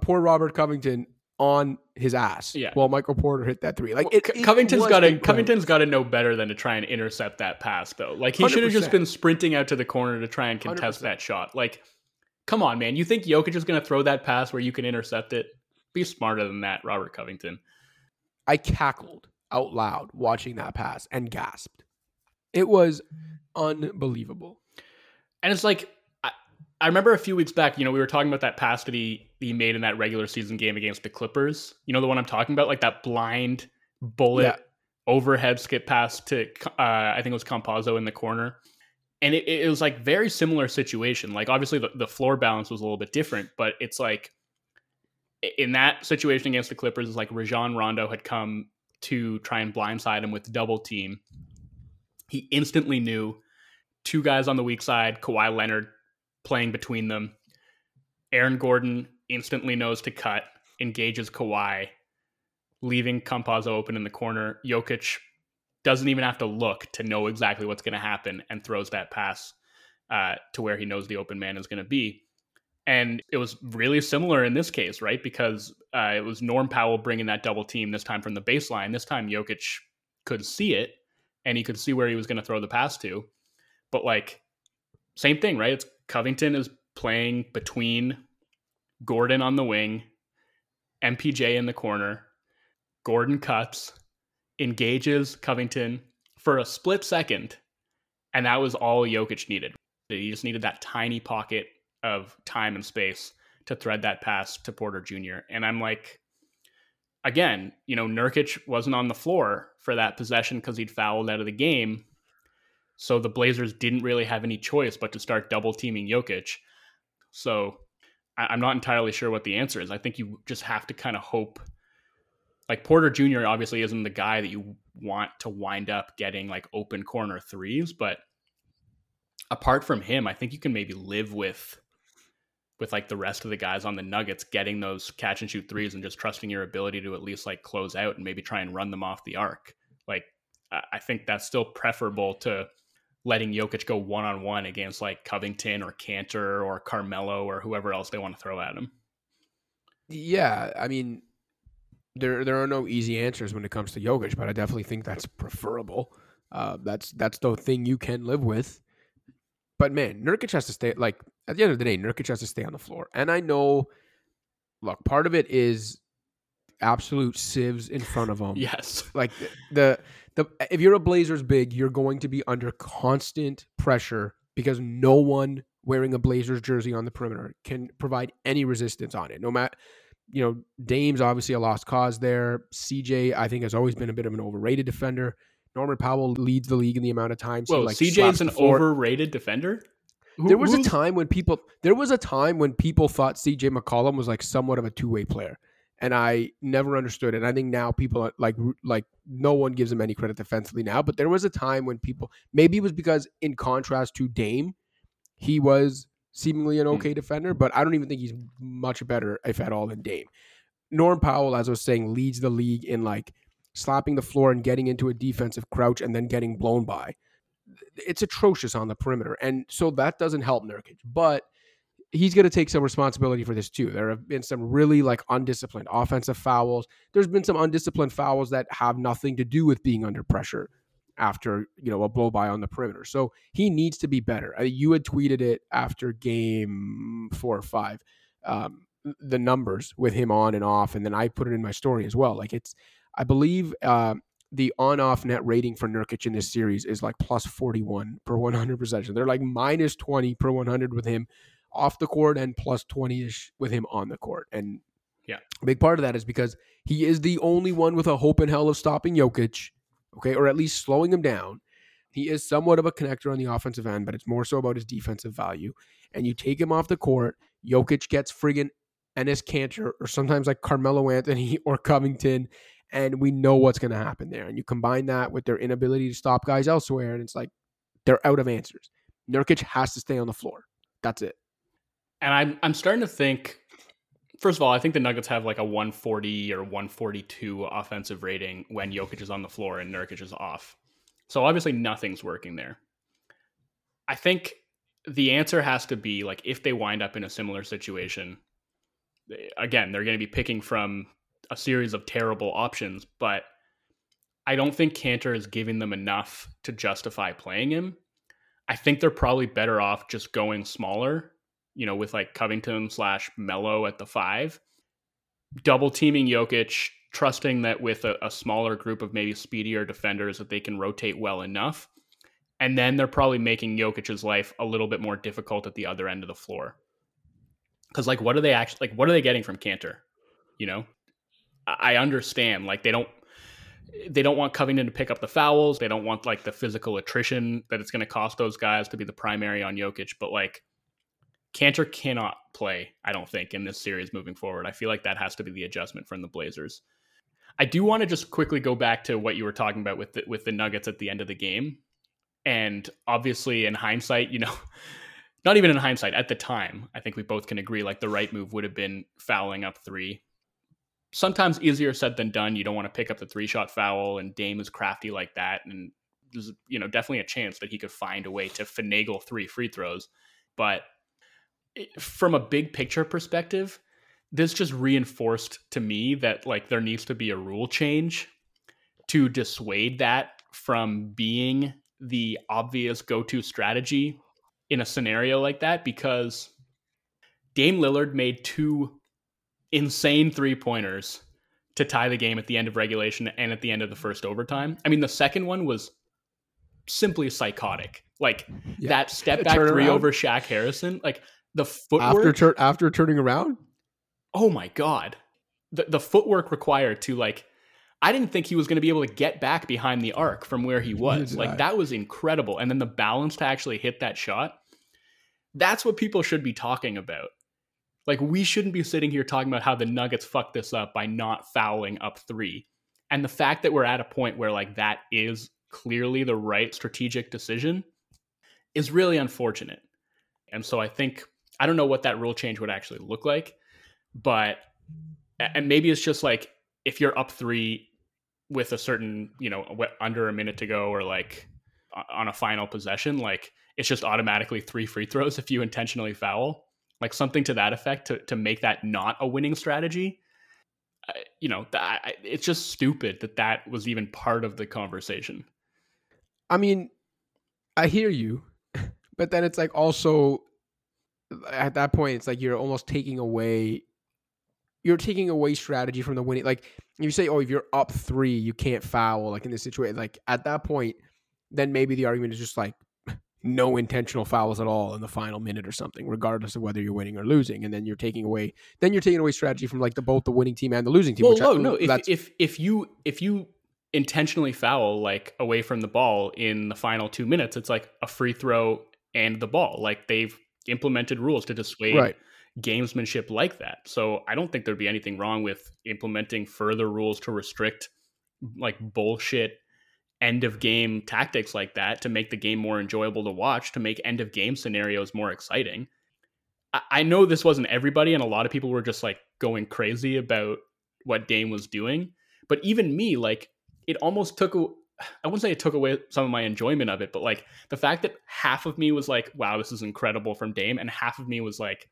poor Robert Covington on his ass yeah. while Michael Porter hit that three. Like it, Covington's got to Covington's got to know better than to try and intercept that pass though. Like he should have just been sprinting out to the corner to try and contest 100%. that shot. Like come on, man. You think Jokic is going to throw that pass where you can intercept it? Be smarter than that, Robert Covington. I cackled out loud watching that pass and gasped. It was unbelievable. And it's like I remember a few weeks back, you know, we were talking about that pass that he he made in that regular season game against the Clippers. You know, the one I'm talking about, like that blind bullet yeah. overhead skip pass to uh, I think it was Campazzo in the corner, and it, it was like very similar situation. Like obviously the, the floor balance was a little bit different, but it's like in that situation against the Clippers, it's like Rajon Rondo had come to try and blindside him with double team. He instantly knew two guys on the weak side, Kawhi Leonard playing between them. Aaron Gordon instantly knows to cut, engages Kawhi, leaving Campazzo open in the corner. Jokic doesn't even have to look to know exactly what's going to happen and throws that pass uh, to where he knows the open man is going to be. And it was really similar in this case, right? Because uh, it was Norm Powell bringing that double team this time from the baseline. This time, Jokic could see it and he could see where he was going to throw the pass to. But like, same thing, right? It's Covington is playing between Gordon on the wing, MPJ in the corner. Gordon cuts, engages Covington for a split second, and that was all Jokic needed. He just needed that tiny pocket of time and space to thread that pass to Porter Jr. And I'm like, again, you know, Nurkic wasn't on the floor for that possession because he'd fouled out of the game. So the Blazers didn't really have any choice but to start double teaming Jokic. So I- am not entirely sure what the answer is. I think you just have to kind of hope. Like Porter Jr. obviously isn't the guy that you want to wind up getting like open corner threes, but apart from him, I think you can maybe live with with like the rest of the guys on the Nuggets getting those catch and shoot threes and just trusting your ability to at least like close out and maybe try and run them off the arc. Like I think that's still preferable to letting Jokic go one on one against like Covington or Kanter or Carmelo or whoever else they want to throw at him. Yeah, I mean, there there are no easy answers when it comes to Jokic, but I definitely think that's preferable. Uh, that's that's the thing you can live with. But man, Nurkic has to stay. Like at the end of the day, Nurkic has to stay on the floor. And I know, look, part of it is absolute sieves in front of <laughs> him. yes, like the, the the if you're a Blazers big, you're going to be under constant pressure because no one wearing a Blazers jersey on the perimeter can provide any resistance on it. No matter, you know, Dame's obviously a lost cause there. CJ, I think, has always been a bit of an overrated defender. Norman Powell leads the league in the amount of times. Well, like CJ is an overrated defender. There was a time when people there was a time when people thought CJ McCollum was like somewhat of a two way player, and I never understood it. And I think now people are like like no one gives him any credit defensively now. But there was a time when people maybe it was because in contrast to Dame, he was seemingly an hmm. okay defender, but I don't even think he's much better, if at all, than Dame. Norm Powell, as I was saying, leads the league in like slapping the floor and getting into a defensive crouch and then getting blown by. It's atrocious on the perimeter. And so that doesn't help Nurkic. But he's going to take some responsibility for this too. There have been some really like undisciplined offensive fouls. There's been some undisciplined fouls that have nothing to do with being under pressure after you know a blow by on the perimeter. So he needs to be better. You had tweeted it after game four or five, um, the numbers with him on and off, and then I put it in my story as well. Like it's, I believe uh, the on-off net rating for Nurkic in this series is like plus forty-one per one hundred possession. They're like minus twenty per one hundred with him off the court and plus twenty ish with him on the court. And yeah, a big part of that is because he is the only one with a hope in hell of stopping Jokic okay, or at least slowing him down. He is somewhat of a connector on the offensive end, but it's more so about his defensive value. And you take him off the court, Jokic gets friggin' Enes Kanter, or sometimes like Carmelo Anthony <laughs> or Covington, and we know what's going to happen there. And you combine that with their inability to stop guys elsewhere, and it's like they're out of answers. Nurkic has to stay on the floor. That's it. And I'm I'm starting to think First of all, I think the Nuggets have like a 140 or 142 offensive rating when Jokic is on the floor and Nurkic is off. So obviously nothing's working there. I think the answer has to be like if they wind up in a similar situation, eh, again, they're going to be picking from a series of terrible options, but I don't think Kanter is giving them enough to justify playing him. I think they're probably better off just going smaller you know, with like Covington slash Melo at the five, double teaming Jokic, trusting that with a, a, smaller group of maybe speedier defenders that they can rotate well enough. And then they're probably making Jokic's life a little bit more difficult at the other end of the floor. Cause like what are they actually like what are they getting from Kanter? You know? I understand. Like they don't they don't want Covington to pick up the fouls. They don't want like the physical attrition that it's going to cost those guys to be the primary on Jokic. But like Kanter cannot play, I don't think, in this series moving forward. I feel like that has to be the adjustment from the Blazers. I do want to just quickly go back to what you were talking about with the, with the Nuggets at the end of the game. And obviously, in hindsight, you know, <laughs> not even in hindsight, at the time, I think we both can agree like the right move would have been fouling up three. Sometimes easier said than done. You don't want to pick up the three shot foul, and Dame is crafty like that. And there's, you know, definitely a chance that he could find a way to finagle three free throws. But eh, from a big picture perspective, this just reinforced to me that like there needs to be a rule change to dissuade that from being the obvious go-to strategy in a scenario like that because Dame Lillard made two insane three-pointers to tie the game at the end of regulation and at the end of the first overtime. I mean, the second one was simply psychotic. Like yeah. that step <laughs> back three over Shaq Harrison. Like the footwork after tur- after turning around. Oh my god, the the footwork required to like. I didn't think he was going to be able to get back behind the arc from where he was. Like that was incredible, and then the balance to actually hit that shot. That's what people should be talking about. Like we shouldn't be sitting here talking about how the Nuggets fucked this up by not fouling up three. And the fact that we're at a point where like that is clearly the right strategic decision is really unfortunate. And so I think I don't know what that rule change would actually look like, but and maybe it's just like if you're up three with a certain you know under a minute to go or like on a final possession, like it's just automatically three free throws <laughs> if you intentionally foul, like something to that effect to to make that not a winning strategy. Uh, you know, that, it's just stupid that that was even part of the conversation. I mean, I hear you, <laughs> but then it's like also at that point, it's like you're almost taking away. You're taking away strategy from the winning. Like you say, oh, if you're up three, you can't foul. Like in this situation, like at that point, then maybe the argument is just like no intentional fouls at all in the final minute or something, regardless of whether you're winning or losing. And then you're taking away, then you're taking away strategy from like the both the winning team and the losing team. Well, no, I, no. If, if if you if you intentionally foul like away from the ball in the final two minutes, it's like a free throw and the ball. Like they've implemented rules to dissuade right. gamesmanship like that. So I don't think there'd be anything wrong with implementing further rules to restrict like bullshit end of game tactics like that to make the game more enjoyable to watch, to make end of game scenarios more exciting. I, I know this wasn't everybody, and a lot of people were just like going crazy about what Dame was doing. But even me, like, it almost took I wouldn't say it took away some of my enjoyment of it, but like the fact that half of me was like, wow, this is incredible from Dame, and half of me was like,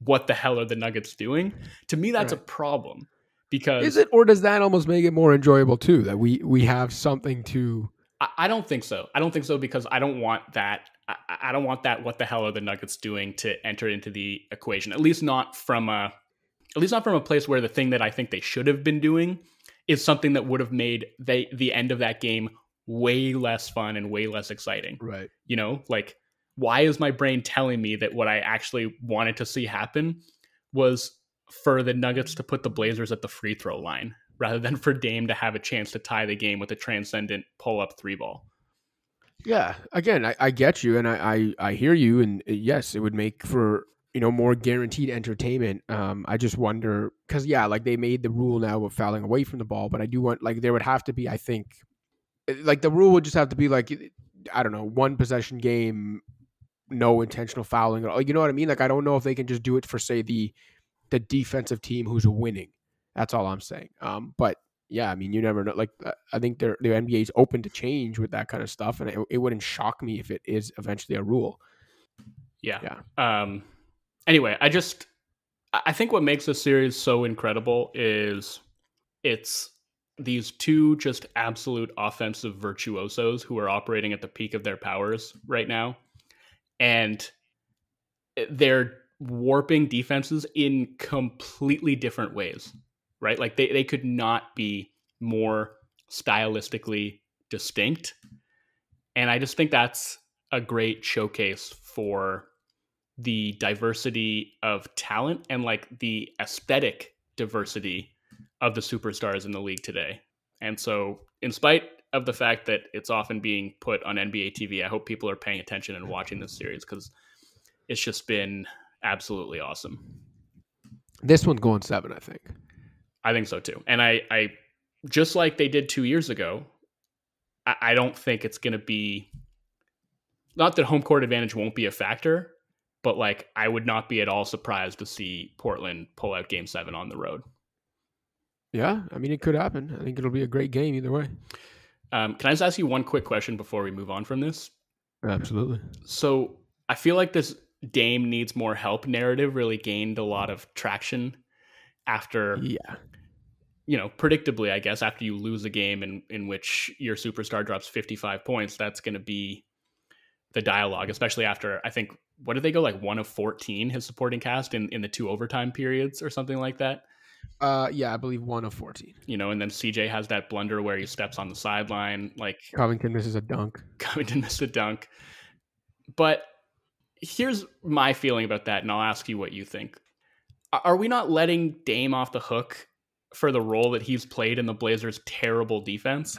what the hell are the Nuggets doing? To me, that's right. a problem because is it or does that almost make it more enjoyable too that we we have something to I, I don't think so. I don't think so because I don't want that I, I don't want that what the hell are the Nuggets doing to enter into the equation. At least not from a at least not from a place where the thing that I think they should have been doing is something that would have made they the end of that game way less fun and way less exciting. Right. You know, like why is my brain telling me that what I actually wanted to see happen was for the Nuggets to put the Blazers at the free throw line rather than for Dame to have a chance to tie the game with a transcendent pull up three ball. Yeah, again, I, I get you and I, I, I hear you, and uh, yes, it would make for you know more guaranteed entertainment. Um, I just wonder because yeah, like they made the rule now of fouling away from the ball, but I do want like there would have to be, I think, eh, like the rule would just have to be like I don't know, one possession game, no intentional fouling. Or, you know what I mean? Like I don't know if they can just do it for say the the defensive team who's winning. That's all I'm saying. Um, but yeah, I mean, you never know. Like, uh, I think the NBA is open to change with that kind of stuff, and it, it, wouldn't shock me if it is eventually a rule. Yeah. Yeah. Um, anyway, I just I think what makes this series so incredible is it's these two just absolute offensive virtuosos who are operating at the peak of their powers right now, and they're warping defenses in completely different ways, right? Like they, they could not be more stylistically distinct. And I just think that's a great showcase for the diversity of talent and like the aesthetic diversity of the superstars in the league today. And so, in spite of the fact that it's often being put on NBA TV, I hope people are paying attention and watching this series because it's just been absolutely awesome. This one's going seven, I think. I think so too. And I, I just like they did two years ago, I, I don't think it's going to be. Not that home court advantage won't be a factor, but like I would not be at all surprised to see Portland pull out Game Seven on the road. Yeah, I mean it could happen. I think it'll be a great game either way. Um, can I just ask you one quick question before we move on from this? Absolutely. So I feel like this Dame needs more help narrative really gained a lot of traction after yeah. you know predictably i guess after you lose a game in in which your superstar drops 55 points that's going to be the dialogue especially after i think what did they go like one of 14 his supporting cast in in the two overtime periods or something like that? Uh yeah i believe one of 14 you know and then cj has that blunder where he steps on the sideline like covington misses a dunk. Covington <laughs> misses a dunk. But here's my feeling about that, and I'll ask you what you think. Are we not letting Dame off the hook for the role that he's played in the Blazers' terrible defense?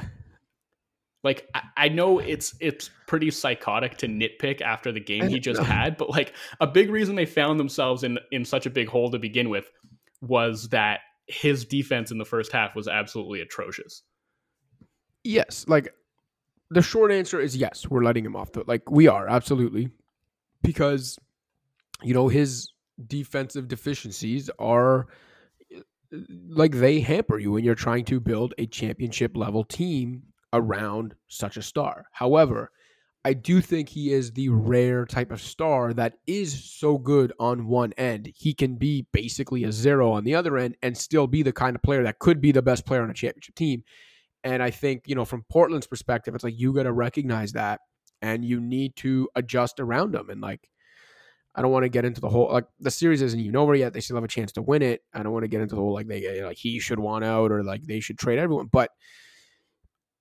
Like I know it's it's pretty psychotic to nitpick after the game he just had, but like a big reason they found themselves in in such a big hole to begin with was that his defense in the first half was absolutely atrocious. Yes, like the short answer is yes, we're letting him off the like we are absolutely because you know, his defensive deficiencies are like they hamper you when you're trying to build a championship level team around such a star. However, I do think he is the rare type of star that is so good on one end. He can be basically a zero on the other end and still be the kind of player that could be the best player on a championship team. And I think, you know, from Portland's perspective, it's like you got to recognize that and you need to adjust around them. And like, I don't want to get into the whole like the series isn't even over yet. They still have a chance to win it. I don't want to get into the whole like they eh, like he should want out or like they should trade everyone. But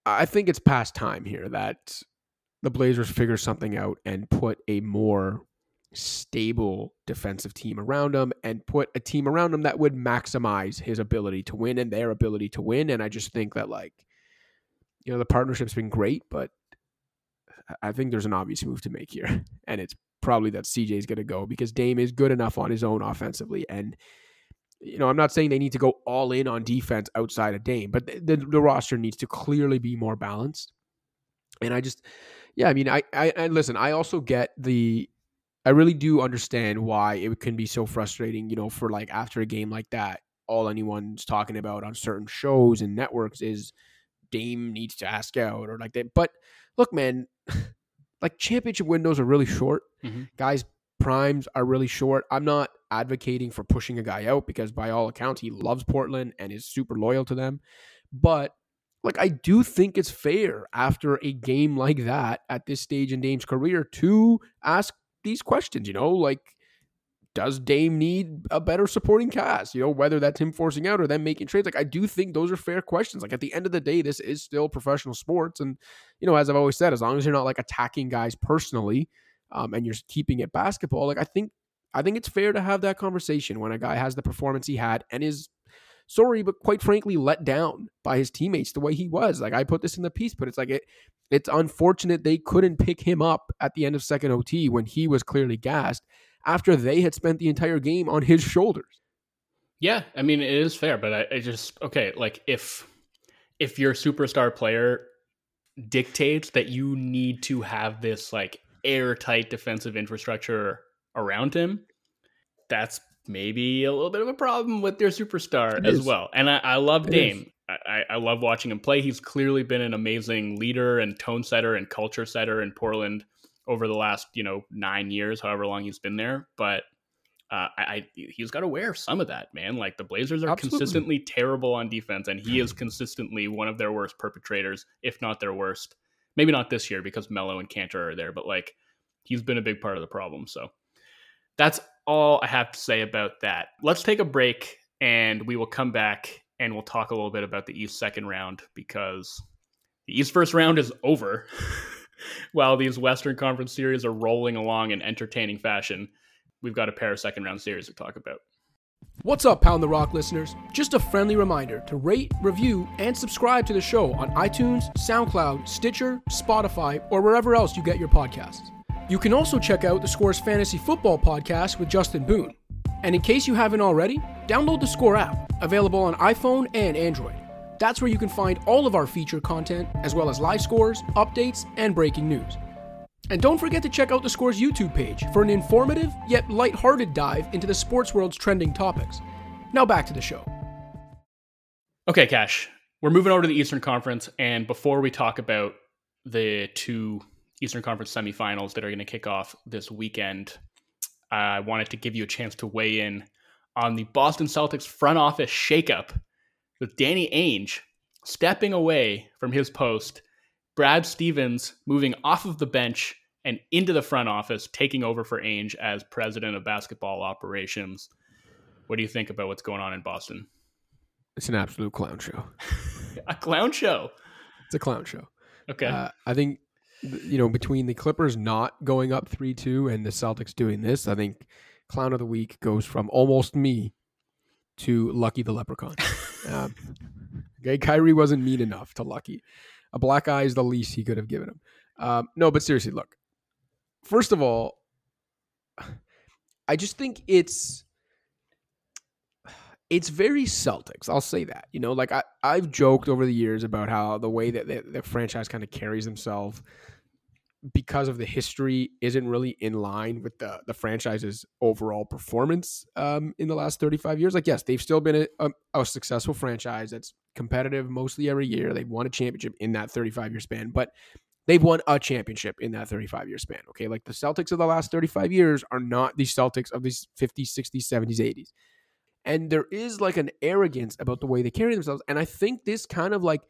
I think it's past time here that the Blazers figure something out and put a more stable defensive team around him and put a team around him that would maximize his ability to win and their ability to win. And I just think that like, you know, the partnership's been great, but I think there's an obvious move to make here. <laughs> And it's probably that CJ is going to go because Dame is good enough on his own offensively. And you know, I'm not saying they need to go all in on defense outside of Dame, but the, the, roster needs to clearly be more balanced. And I just, yeah, I mean, I, I, and listen, I also get the, I really do understand why it can be so frustrating, you know, for like after a game like that, all anyone's talking about on certain shows and networks is Dame needs to ask out or like that. But look, man, <laughs> like championship windows are really short. Mm-hmm. Guys, primes are really short. I'm not advocating for pushing a guy out because by all accounts he loves Portland and is super loyal to them. But like I do think it's fair after a game like that at this stage in Dame's career to ask these questions, you know, like does Dame need a better supporting cast? You know, whether that's him forcing out or them making trades. Like, I do think those are fair questions. Like, at the end of the day, this is still professional sports. And, you know, as I've always said, as long as you're not like attacking guys personally um, and you're keeping it basketball, like, I think I think it's fair to have that conversation when a guy has the performance he had and is sorry, but quite frankly, let down by his teammates the way he was. Like I put this in the piece, but it's like it it's unfortunate they couldn't pick him up at the end of second OT when he was clearly gassed after they had spent the entire game on his shoulders. Yeah, I mean it is fair, but I, I just okay, like if if your superstar player dictates that you need to have this like airtight defensive infrastructure around him, that's maybe a little bit of a problem with their superstar it as is. well. And I, I love it Dame. I, I, love watching him play. He's clearly been an amazing leader and tone setter and culture setter in Portland over the last, you know, nine years, however long he's been there. But uh, I, I, he's got to wear some of that, man. Like the Blazers are Absolutely. consistently terrible on defense, and he is <clears throat> consistently one of their worst perpetrators, if not their worst. Maybe not this year because Melo and Kanter are there, but like he's been a big part of the problem. So that's all I have to say about that. Let's take a break and we will come back and we'll talk a little bit about the East second round because the East first round is over <laughs> while these Western Conference series are rolling along in entertaining fashion. We've got a pair of second round series to talk about. What's up, Pound the Rock listeners? Just a friendly reminder to rate, review, and subscribe to the show on iTunes, SoundCloud, Stitcher, Spotify, or wherever else you get your podcasts. You can also check out the Score's Fantasy Football podcast with Justin Boone. And in case you haven't already, download the Score app, available on iPhone and Android. That's where you can find all of our feature content, as well as live scores, updates, and breaking news. And don't forget to check out the Score's YouTube page for an informative yet light-hearted dive into the sports world's trending topics. Now back to the show. Okay, Cash. We're moving over to the Eastern Conference, and before we talk about the two Eastern Conference semifinals that are going to kick off this weekend. I wanted to give you a chance to weigh in on the Boston Celtics front office shakeup with Danny Ainge stepping away from his post, Brad Stevens moving off of the bench and into the front office, taking over for Ainge as president of basketball operations. What do you think about what's going on in Boston? It's an absolute clown show. <laughs> a clown show. It's a clown show. Okay. Uh, I think you know, between the Clippers not going up 3 2 and the Celtics doing this, I think Clown of the Week goes from almost me to Lucky the Leprechaun. <laughs> um, okay, Kyrie wasn't mean enough to Lucky. A black eye is the least he could have given him. Um, no, but seriously, look. First of all, <sighs> I just think it's <sighs> it's very Celtics. I'll say that. You know, like I, I've joked over the years about how the way that the, the franchise kind of carries themselves because of the history isn't really in line with the the franchise's overall performance um, in the last 35 years. Like, yes, they've still been a, a, a, successful franchise that's competitive mostly every year. They've won a championship in that 35 year span, but they've won a championship in that 35 year span. Okay, like the Celtics of the last 35 years are not the Celtics of these 50s, 60s, 70s, 80s. And there is like an arrogance about the way they carry themselves. And I think this kind of like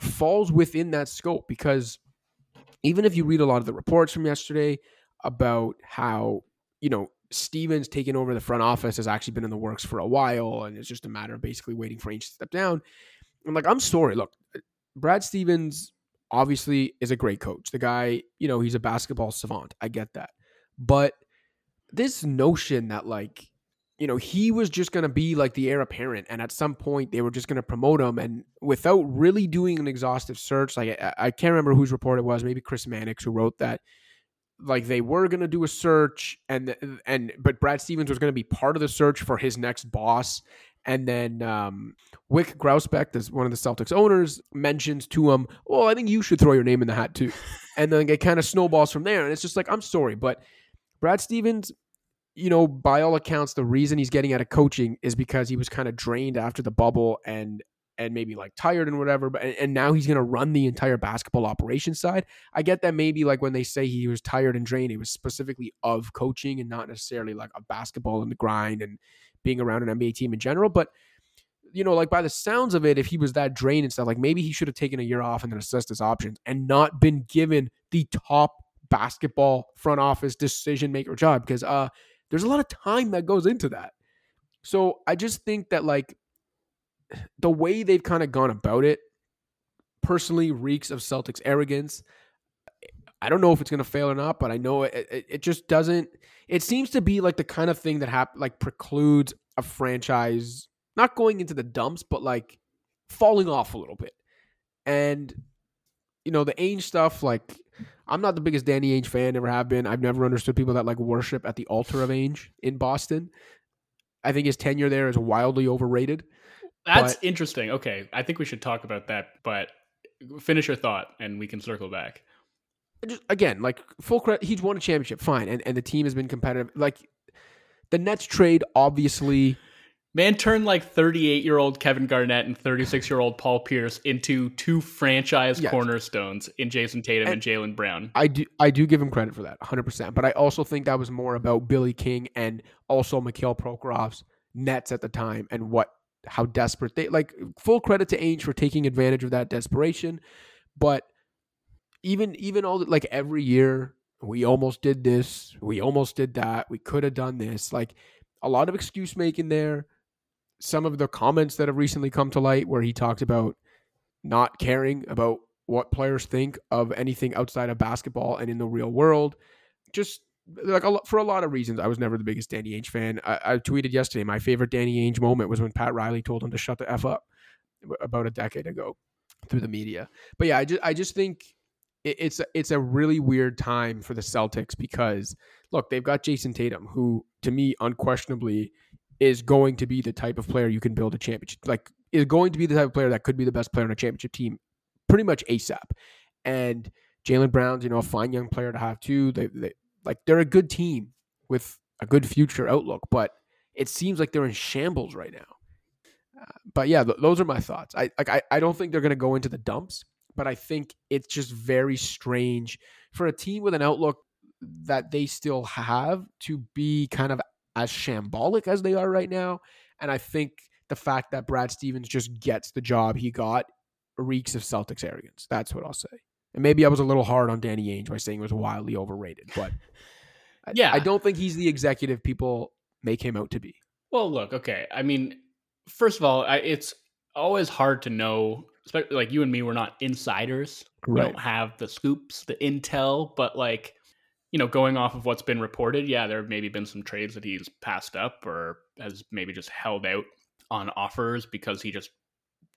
falls within that scope because even if you read a lot of the reports from yesterday about how, you know, Stevens taking over the front office has actually been in the works for a while and it's just a matter of basically waiting for Ainge to step down. I'm like, I'm sorry. Look, Brad Stevens obviously is a great coach. The guy, you know, he's a basketball savant. I get that. But this notion that like you know, he was just going to be like the heir apparent. And at some point, they were just going to promote him. And without really doing an exhaustive search, like I, I can't remember whose report it was, maybe Chris Mannix who wrote that. Like they were going to do a search, and and but Brad Stevens was going to be part of the search for his next boss. And then um, Wyc Grousbeck, as one of the Celtics owners, mentions to him, "Well, I think you should throw your name in the hat too." <laughs> and then it kind of snowballs from there. And it's just like, I'm sorry, but Brad Stevens you know, by all accounts, the reason he's getting out of coaching is because he was kind of drained after the bubble and and maybe like tired and whatever. But and now he's going to run the entire basketball operation side. I get that maybe like when they say he was tired and drained, it was specifically of coaching and not necessarily like a basketball and the grind and being around an NBA team in general. But you know, like by the sounds of it, if he was that drained and stuff, like maybe he should have taken a year off and then assessed his options and not been given the top basketball front office decision maker job because uh there's a lot of time that goes into that. So I just think that like <sighs> the way they've kind of gone about it personally reeks of Celtics arrogance. I don't know if it's going to fail or not, but I know it, it, it, just doesn't. It seems to be like the kind of thing that hap- like precludes a franchise not going into the dumps, but like falling off a little bit. And you know the Ainge stuff, like I'm not the biggest Danny Ainge fan, never have been. I've never understood people that like worship at the altar of Ainge in Boston. I think his tenure there is wildly overrated. That's but, interesting. Okay, I think we should talk about that, but finish your thought and we can circle back. Just, again, like full credit, he's won a championship, fine, and and the team has been competitive. Like the Nets trade, obviously Man turned like 38 year old Kevin Garnett and 36 year old Paul Pierce into two franchise yes. cornerstones in Jayson Tatum and, and Jaylen Brown. I do I do give him credit for that 100%. But I also think that was more about Billy King and also Mikhail Prokhorov's nets at the time and what how desperate they like full credit to Ainge for taking advantage of that desperation. But even even all like every year we almost did this, we almost did that, we could have done this. Like a lot of excuse making there some of the comments that have recently come to light where he talked about not caring about what players think of anything outside of basketball and in the real world. Just like a, for a lot of reasons, I was never the biggest Danny Ainge fan. I, I, tweeted yesterday my favorite Danny Ainge moment was when Pat Riley told him to shut the f up about a decade ago through the media. But yeah, I just I just think it, it's it's a really weird time for the Celtics because look, they've got Jayson Tatum, who to me unquestionably is going to be the type of player you can build a championship like is going to be the type of player that could be the best player on a championship team pretty much ASAP. And Jaylen Brown's, you know, a fine young player to have too. They, they like they're a good team with a good future outlook, but it seems like they're in shambles right now. Uh, but yeah, th- those are my thoughts. I like I, I don't think they're going to go into the dumps, but I think it's just very strange for a team with an outlook that they still have to be kind of as shambolic as they are right now. And I think the fact that Brad Stevens just gets the job he got reeks of Celtics arrogance. That's what I'll say. And maybe I was a little hard on Danny Ainge by saying it was wildly overrated, but <laughs> yeah, I, I don't think he's the executive people make him out to be. Well, look, okay. I mean, first of all, I, it's always hard to know. Especially like you and me, we're not insiders. Right. We don't have the scoops, the intel, but like you know, going off of what's been reported, yeah, there have maybe been some trades that he's passed up or has maybe just held out on offers because he just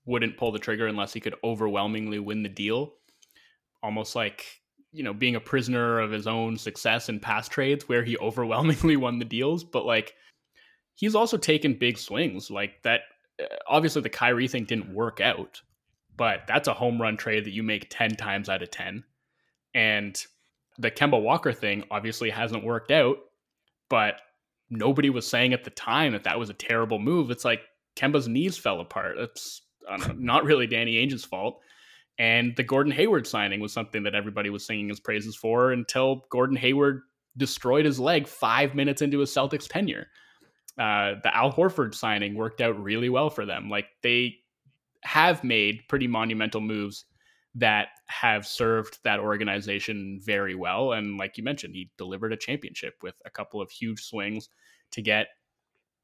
wouldn't pull the trigger unless he could overwhelmingly win the deal. Almost like, you know, being a prisoner of his own success in past trades where he <laughs> overwhelmingly won the deals. But like, he's also taken big swings. Like that, uh, obviously, the Kyrie thing didn't work out, but that's a home run trade that you make 10 times out of 10 And the Kemba Walker thing obviously hasn't worked out, but nobody was saying at the time that that was a terrible move. It's like Kemba's knees fell apart. It's know, <laughs> not really Danny Ainge's fault. And the Gordon Hayward signing was something that everybody was singing his praises for until Gordon Hayward destroyed his leg five minutes into his Celtics tenure. Uh, the Al Horford signing worked out really well for them. Like they have made pretty monumental moves that have served that organization very well. And like you mentioned, he delivered a championship with a couple of huge swings to get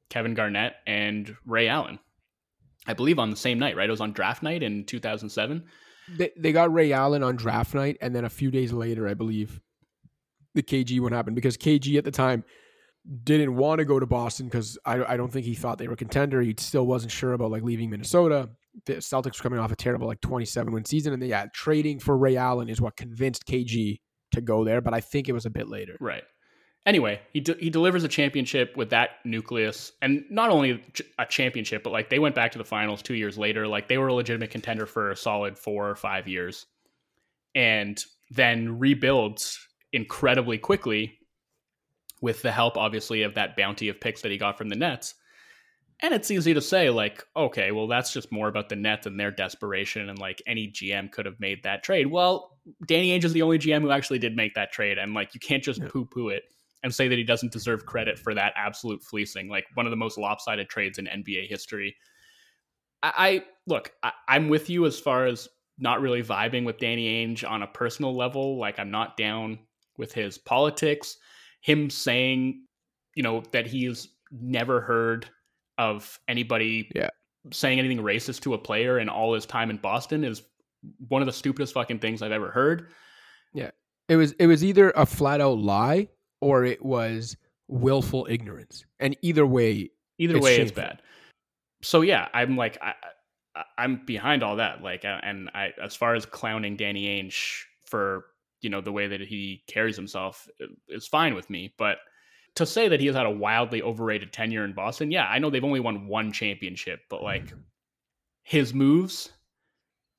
Kevin Garnett and Ray Allen. I believe on the same night, right? It was on draft night in 2007. They, they got Ray Allen on draft night. And then a few days later, I believe the KG one happened because KG at the time didn't want to go to Boston because I, I don't think he thought they were contender. He still wasn't sure about like leaving Minnesota. The Celtics coming off a terrible like 27 win season, and they, yeah, trading for Ray Allen is what convinced KG to go there. But I think it was a bit later. Right. Anyway, he de- he delivers a championship with that nucleus, and not only a championship, but like they went back to the finals two years later. Like they were a legitimate contender for a solid four or five years, and then rebuilds incredibly quickly with the help, obviously, of that bounty of picks that he got from the Nets. And it's easy to say, like, okay, well, that's just more about the Nets and their desperation, and like any GM could have made that trade. Well, Danny Ainge is the only GM who actually did make that trade, and like you can't just yeah. poo-poo it and say that he doesn't deserve credit for that absolute fleecing, like one of the most lopsided trades in NBA history. I, I look, I, I'm with you as far as not really vibing with Danny Ainge on a personal level. Like I'm not down with his politics. Him saying, you know, that he's never heard of anybody yeah. saying anything racist to a player in all his time in Boston is one of the stupidest fucking things I've ever heard. Yeah. It was it was either a flat out lie or it was willful ignorance. And either way, either it's way shameful. it's bad. So yeah, I'm like I, I'm behind all that. Like, uh, and I as far as clowning Danny Ainge for you know the way that he carries himself is fine with me but to say that he has had a wildly overrated tenure in Boston yeah I know they've only won one championship but like mm-hmm. his moves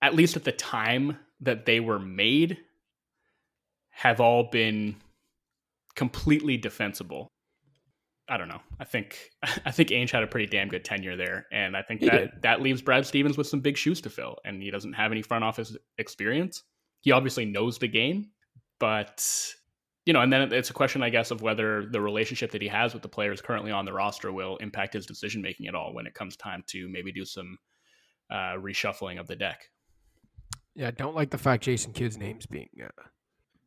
at least at the time that they were made have all been completely defensible I don't know. I think <laughs> I think Ainge had a pretty damn good tenure there, and I think he that did. that leaves Brad Stevens with some big shoes to fill, and he doesn't have any front office experience he obviously knows the game, but you know, and then it's a question, I guess, of whether the relationship that he has with the players currently on the roster will impact his decision making at all when it comes time to maybe do some uh, reshuffling of the deck. Yeah, I don't like the fact Jason Kidd's name's being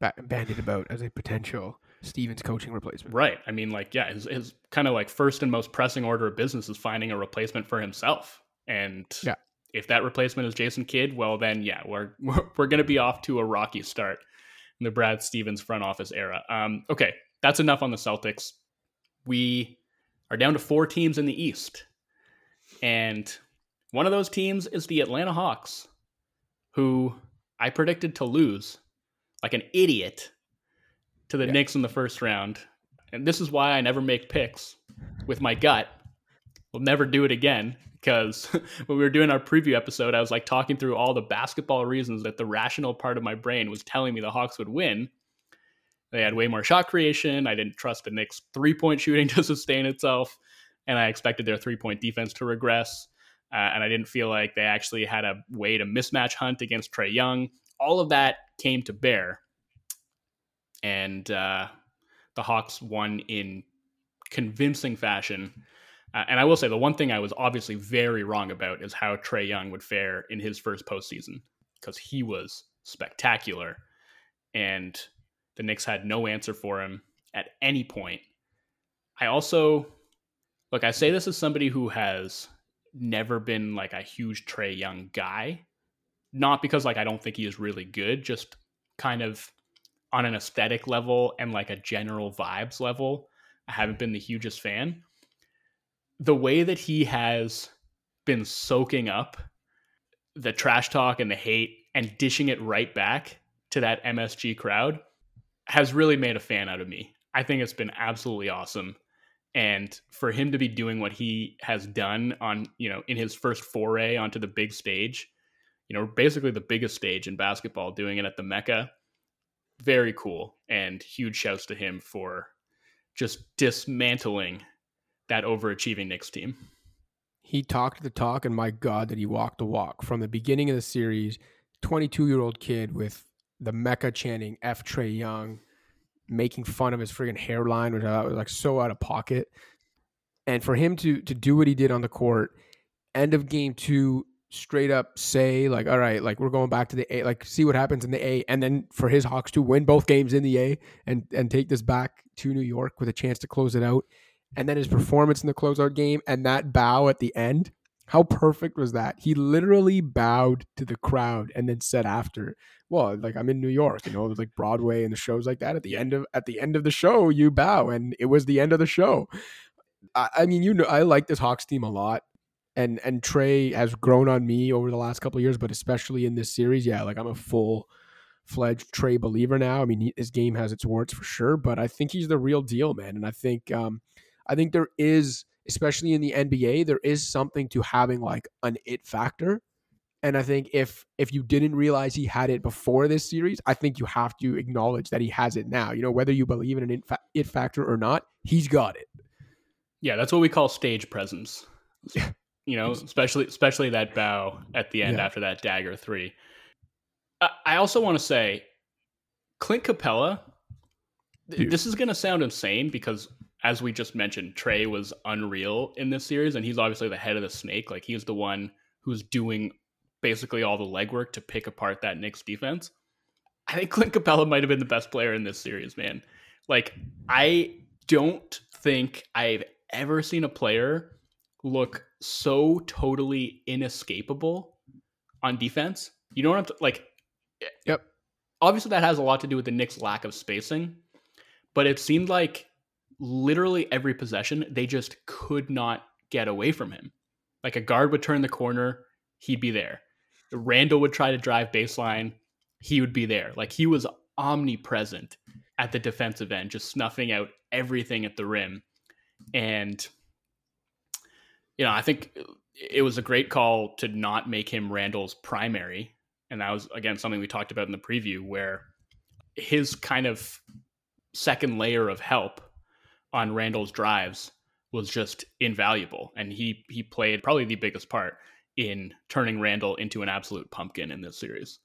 uh, bandied about as a potential Stevens coaching replacement. Right. I mean, like, yeah, his, his kind of like first and most pressing order of business is finding a replacement for himself. And yeah if that replacement is Jason Kidd, well then yeah, we're <laughs> we're, we're going to be off to a rocky start in the Brad Stevens front office era. Um, okay, that's enough on the Celtics. We are down to four teams in the East, and one of those teams is the Atlanta Hawks, who I predicted to lose like an idiot to the yeah. Knicks in the first round. And this is why I never make picks with my gut. We'll never do it again because <laughs> when we were doing our preview episode, I was like talking through all the basketball reasons that the rational part of my brain was telling me the Hawks would win. They had way more shot creation. I didn't trust the Knicks' three point <laughs> shooting to sustain itself, and I expected their three point defense to regress. Uh, and I didn't feel like they actually had a way to mismatch hunt against Trae Young. All of that came to bear, and uh, the Hawks won in convincing fashion uh, and I will say the one thing I was obviously very wrong about is how Trae Young would fare in his first postseason because he was spectacular, and the Knicks had no answer for him at any point. I also look. I say this as somebody who has never been like a huge Trae Young guy, not because like I don't think he is really good, just kind of on an aesthetic level and like a general vibes level. I haven't been the hugest fan the way that he has been soaking up the trash talk and the hate and dishing it right back to that MSG crowd has really made a fan out of me. I think it's been absolutely awesome. And for him to be doing what he has done on, you know, in his first foray onto the big stage, you know, basically the biggest stage in basketball, doing it at the Mecca, very cool. And huge shouts to him for just dismantling that overachieving Knicks team. He talked the talk, and my God, that he walked the walk from the beginning of the series. 22 year old kid with the Mecca chanting F Trae Young, making fun of his friggin' hairline, which I thought was like so out of pocket. And for him to to do what he did on the court, end of game two, straight up say like, all right, like we're going back to the A, like see what happens in the A, and then for his Hawks to win both games in the A and and take this back to New York with a chance to close it out, and then his performance in the closeout game and that bow at the end. How perfect was that? He literally bowed to the crowd and then said after, "Well, like I'm in New York, you know, was like Broadway and the shows like that. At the end of at the end of the show, you bow, and it was the end of the show." I, I mean, you know, I like this Hawks team a lot and and Trae has grown on me over the last couple years, but especially in this series, yeah, like I'm a full fledged Trae believer now. I mean, he, his game has its warts for sure, but I think he's the real deal, man. And I think um, I think there is, especially in the NBA, there is something to having like an it factor. And I think if if you didn't realize he had it before this series, I think you have to acknowledge that he has it now. You know, whether you believe in an it factor or not, he's got it. Yeah, that's what we call stage presence. <laughs> You know, especially especially that bow at the end yeah. after that dagger three. I also want to say, Clint Capela. Dude. This is going to sound insane because, as we just mentioned, Trae was unreal in this series, and he's obviously the head of the snake. Like he's the one who's doing basically all the legwork to pick apart that Knicks defense. I think Clint Capela might have been the best player in this series, man. Like I don't think I've ever seen a player look so totally inescapable on defense. You know what I'm t- like? Yep. Obviously, that has a lot to do with the Knicks' lack of spacing, but it seemed like literally every possession they just could not get away from him. Like a guard would turn the corner, he'd be there. Randle would try to drive baseline, he would be there. Like he was omnipresent at the defensive end, just snuffing out everything at the rim. And you know, I think it was a great call to not make him Randle's primary. And that was, again, something we talked about in the preview where his kind of second layer of help on Randle's drives was just invaluable. And he, he played probably the biggest part in turning Randle into an absolute pumpkin in this series.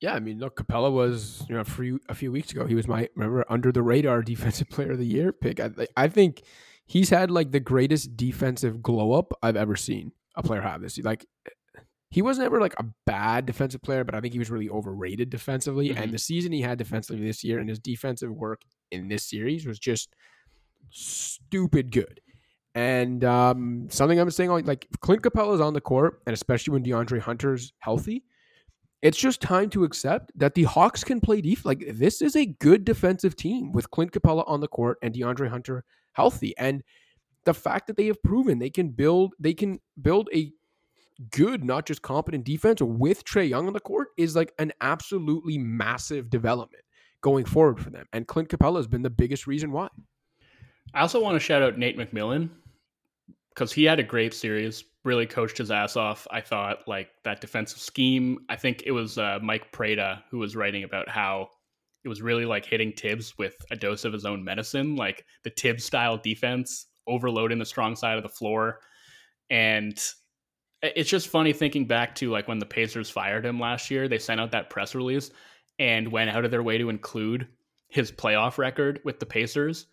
Yeah, I mean, look, Capela was you know a few a few weeks ago. He was my remember under the radar <laughs> defensive player of the year pick. I, I think he's had like the greatest defensive glow up I've ever seen a player have this. Like he wasn't ever like a bad defensive player, but I think he was really overrated defensively. Mm-hmm. And the season he had defensively this year and his defensive work in this series was just stupid good. And um, something I'm saying, like Clint Capela is on the court, and especially when DeAndre Hunter's healthy, it's just time to accept that the Hawks can play defense. Like this is a good defensive team with Clint Capela on the court and DeAndre Hunter healthy. And the fact that they have proven they can build, they can build a good, not just competent defense with Trae Young on the court is like an absolutely massive development going forward for them. And Clint Capela has been the biggest reason why. I also want to shout out Nate McMillan because he had a great series, really coached his ass off. I thought like that defensive scheme. I think it was uh, Mike Prada who was writing about how it was really like hitting Thibs with a dose of his own medicine, like the Thibs style defense, overloading the strong side of the floor. And it's just funny thinking back to like when the Pacers fired him last year, they sent out that press release and went out of their way to include his playoff record with the Pacers.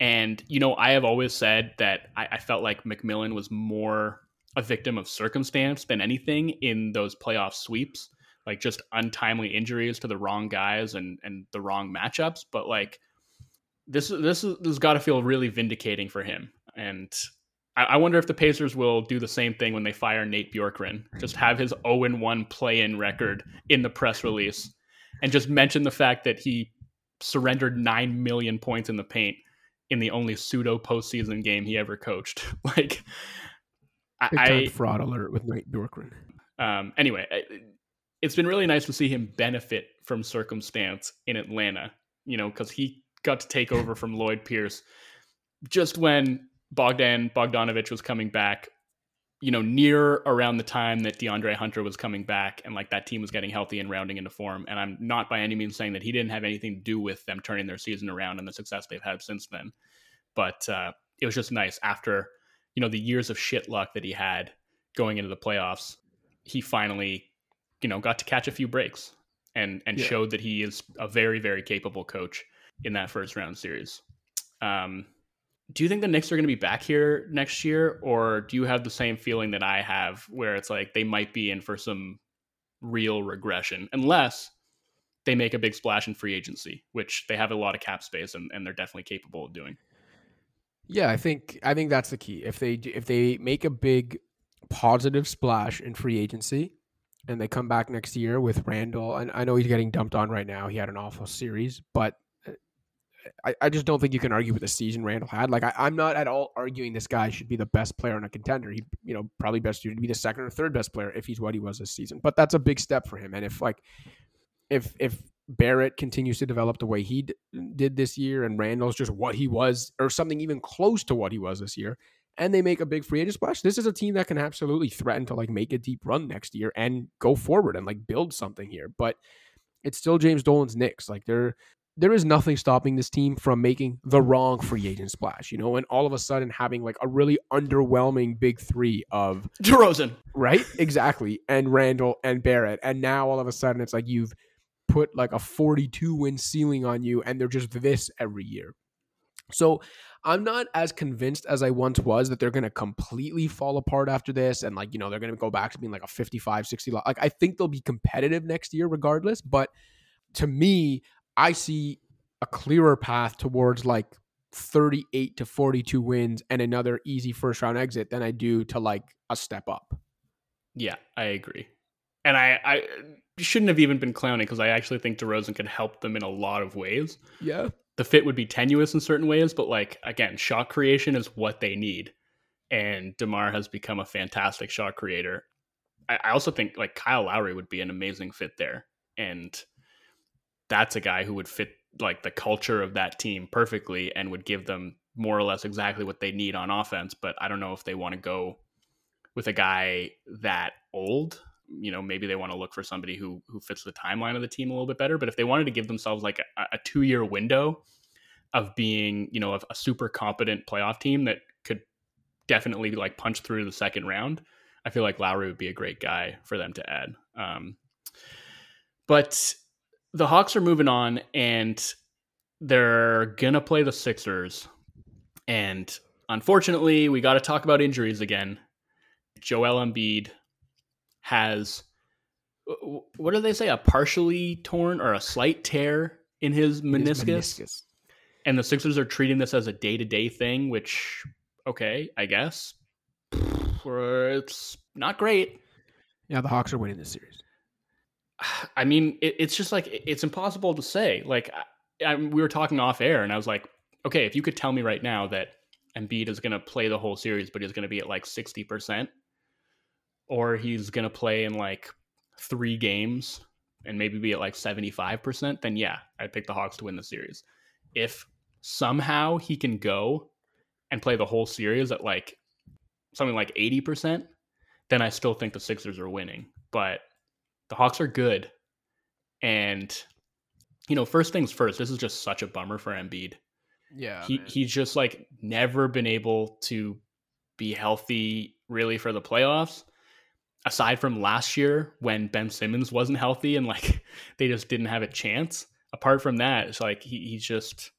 And, you know, I have always said that I, I felt like McMillan was more a victim of circumstance than anything in those playoff sweeps like just untimely injuries to the wrong guys and and the wrong matchups. But like this this this has got to feel really vindicating for him. And I, I, wonder if the Pacers will do the same thing when they fire Nate Bjorkgren. Just have his 0 1 play in record in the press release and just mention the fact that he surrendered 9 million points in the paint in the only pseudo postseason game he ever coached. <laughs> like, Big I, fraud alert with Nate Bjorkgren. Um, anyway, it's been really nice to see him benefit from circumstance in Atlanta, you know, because he got to take over from Lloyd Pierce just when Bogdan Bogdanovich was coming back. you know, near around the time that DeAndre Hunter was coming back and like that team was getting healthy and rounding into form. And I'm not by any means saying that he didn't have anything to do with them turning their season around and the success they've had since then. But uh, it was just nice after, you know, the years of shit luck that he had going into the playoffs. He finally, you know, got to catch a few breaks and and yeah. showed that he is a very very capable coach in that first round series. Um, do you think the Knicks are going to be back here next year, or do you have the same feeling that I have, where it's like they might be in for some real regression, unless they make a big splash in free agency, which they have a lot of cap space and, and they're definitely capable of doing. Yeah, I think I think that's the key. If they if they make a big positive splash in free agency, and they come back next year with Randle, and I know he's getting dumped on right now. He had an awful series, but I, I just don't think you can argue with the season Randle had. Like I, am not at all arguing this guy should be the best player on a contender. He, you know, probably best to be the second or third best player if he's what he was this season. But that's a big step for him. And if like, if if Barrett continues to develop the way he d- did this year, and Randle's just what he was, or something even close to what he was this year, and they make a big free agent splash, this is a team that can absolutely threaten to like make a deep run next year and go forward and like build something here. But it's still James Dolan's Knicks. Like they're there is nothing stopping this team from making the wrong free agent splash, you know, and all of a sudden having like a really underwhelming big three of DeRozan. Right? Exactly. And Randle and Barrett. And now all of a sudden it's like you've put like a 42 win ceiling on you and they're just this every year. So I'm not as convinced as I once was that they're going to completely fall apart after this and like, you know, they're going to go back to being like a 55, 60. Like I think they'll be competitive next year regardless, but to me, I see a clearer path towards like 38 to 42 wins and another easy first round exit than I do to like a step up. Yeah, I agree. And I, I shouldn't have even been clowning because I actually think DeRozan could help them in a lot of ways. Yeah. The fit would be tenuous in certain ways, but like again, shot creation is what they need. And DeMar has become a fantastic shot creator. I, I also think like Kyle Lowry would be an amazing fit there. And that's a guy who would fit like the culture of that team perfectly and would give them more or less exactly what they need on offense. But I don't know if they want to go with a guy that old. You know, maybe they want to look for somebody who who fits the timeline of the team a little bit better. But if they wanted to give themselves like a, a two year window of being, you know, a super competent playoff team that could definitely like punch through the second round, I feel like Lowry would be a great guy for them to add. Um, but the Hawks are moving on and they're going to play the Sixers. And unfortunately, we got to talk about injuries again. Joel Embiid has what do they say? A partially torn or a slight tear in his meniscus. his meniscus. And the Sixers are treating this as a day to day thing, which, okay, I guess. It's not great. Yeah, the Hawks are winning this series. <sighs> I mean, it, it's just like it's impossible to say. Like I, I, we were talking off air, and I was like, okay, if you could tell me right now that Embiid is going to play the whole series, but he's going to be at like sixty percent, or he's going to play in like three games and maybe be at like seventy five percent, then yeah, I'd pick the Hawks to win the series. If somehow he can go and play the whole series at like something like eighty percent, then I still think the Sixers are winning. But the Hawks are good. And you know, first things first, this is just such a bummer for Embiid. Yeah. He man. he's just like never been able to be healthy really for the playoffs. Aside from last year when Ben Simmons wasn't healthy and like <laughs> they just didn't have a chance. Apart from that, it's like he, he just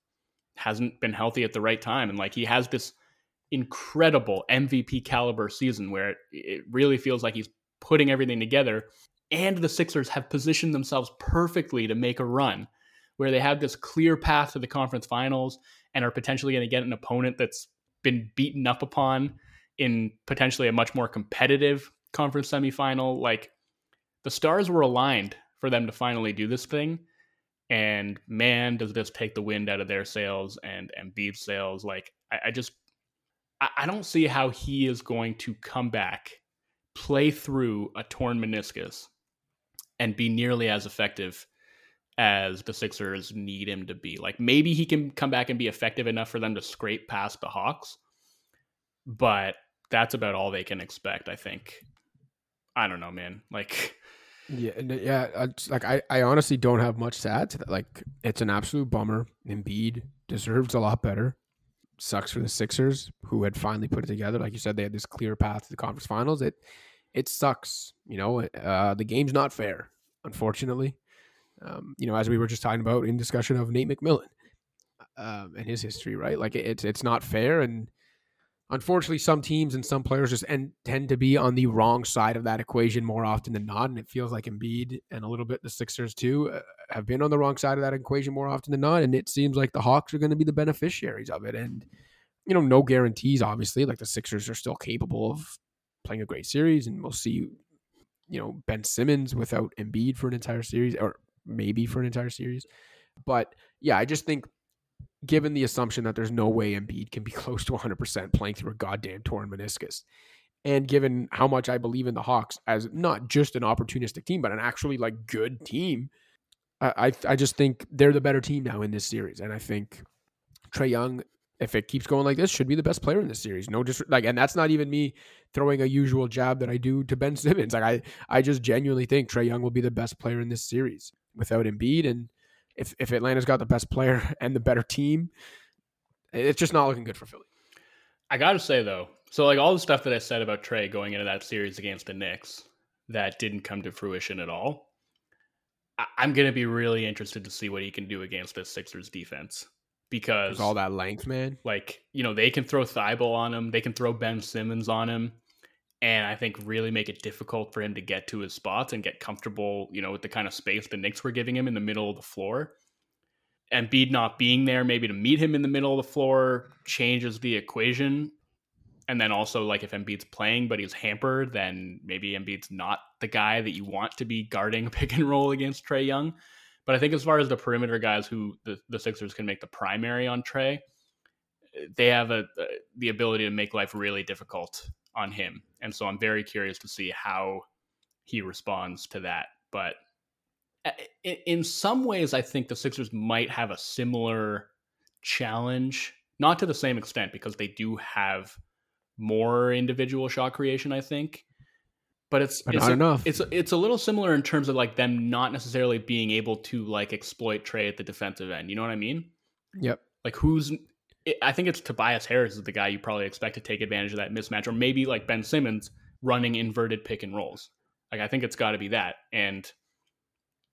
hasn't been healthy at the right time. And like he has this incredible MVP caliber season where it, it really feels like he's putting everything together and the Sixers have positioned themselves perfectly to make a run where they have this clear path to the conference finals and are potentially going to get an opponent that's been beaten up upon in potentially a much more competitive conference semifinal. Like the stars were aligned for them to finally do this thing. And man, does this take the wind out of their sails and Embiid's sails. Like I, I just I, I don't see how he is going to come back, play through a torn meniscus, and be nearly as effective as the Sixers need him to be. Like maybe he can come back and be effective enough for them to scrape past the Hawks, but that's about all they can expect. I think. I don't know, man. Like. Yeah, yeah. like I, I honestly don't have much to add to that. Like, it's an absolute bummer. Embiid deserves a lot better. Sucks for the Sixers, who had finally put it together. Like you said, they had this clear path to the conference finals. It, it sucks. You know, uh, the game's not fair, unfortunately. Um, you know, as we were just talking about in discussion of Nate McMillan um, and his history, right? Like it's it's not fair, and unfortunately, some teams and some players just end, tend to be on the wrong side of that equation more often than not. And it feels like Embiid and a little bit the Sixers too uh, have been on the wrong side of that equation more often than not. And it seems like the Hawks are going to be the beneficiaries of it. And you know, no guarantees. Obviously, like the Sixers are still capable of playing a great series, and we'll see. You know, Ben Simmons without Embiid for an entire series, or maybe for an entire series. But yeah, I just think given the assumption that there's no way Embiid can be <laughs> close to 100% playing through a goddamn torn meniscus, and given how much I believe in the Hawks as not just an opportunistic team, but an actually like good team, I I, just think they're the better team now in this series, and I think Trae Young. If it keeps going like this, should be the best player in this series. No, just like, and that's not even me throwing a usual jab that I do to Ben <laughs> Simmons. Like, I, I just genuinely think Trae Young will be the best player in this series without Embiid, and if if Atlanta's got the best player <laughs> and the better team, it's just not looking good for Philly. I got to say though, so like all the stuff that I said about Trae going into that series against the Knicks that didn't come to fruition at all. I'm going to be really interested to see what he can do against this Sixers defense because all that length, man. Like you know they can throw Thybulle on him, they can throw Ben Simmons on him and I think really make it difficult for him to get to his spots and get comfortable, you know, with the kind of space the Knicks were giving him in the middle of the floor. And Embiid not being there, maybe to meet him in the middle of the floor, changes the equation. And then also, like, if Embiid's playing but he's hampered, then maybe Embiid's not the guy that you want to be guarding pick and roll against Trae Young. But I think as far as the perimeter guys who the, the Sixers can make the primary on Trae, they have a, a the ability to make life really difficult on him. And so I'm very curious to see how he responds to that. But uh, in some ways, I think the Sixers might have a similar challenge, not to the same extent because they do have more individual shot creation, I think. But it's but it's not a, enough. It's it's a little similar in terms of like them not necessarily being able to like exploit Trae at the defensive end. You know what I mean? Yep. Like who's I think it's Tobias Harris is the guy you probably expect to take advantage of that mismatch, or maybe like Ben Simmons running inverted pick and rolls. Like I think it's got to be that, and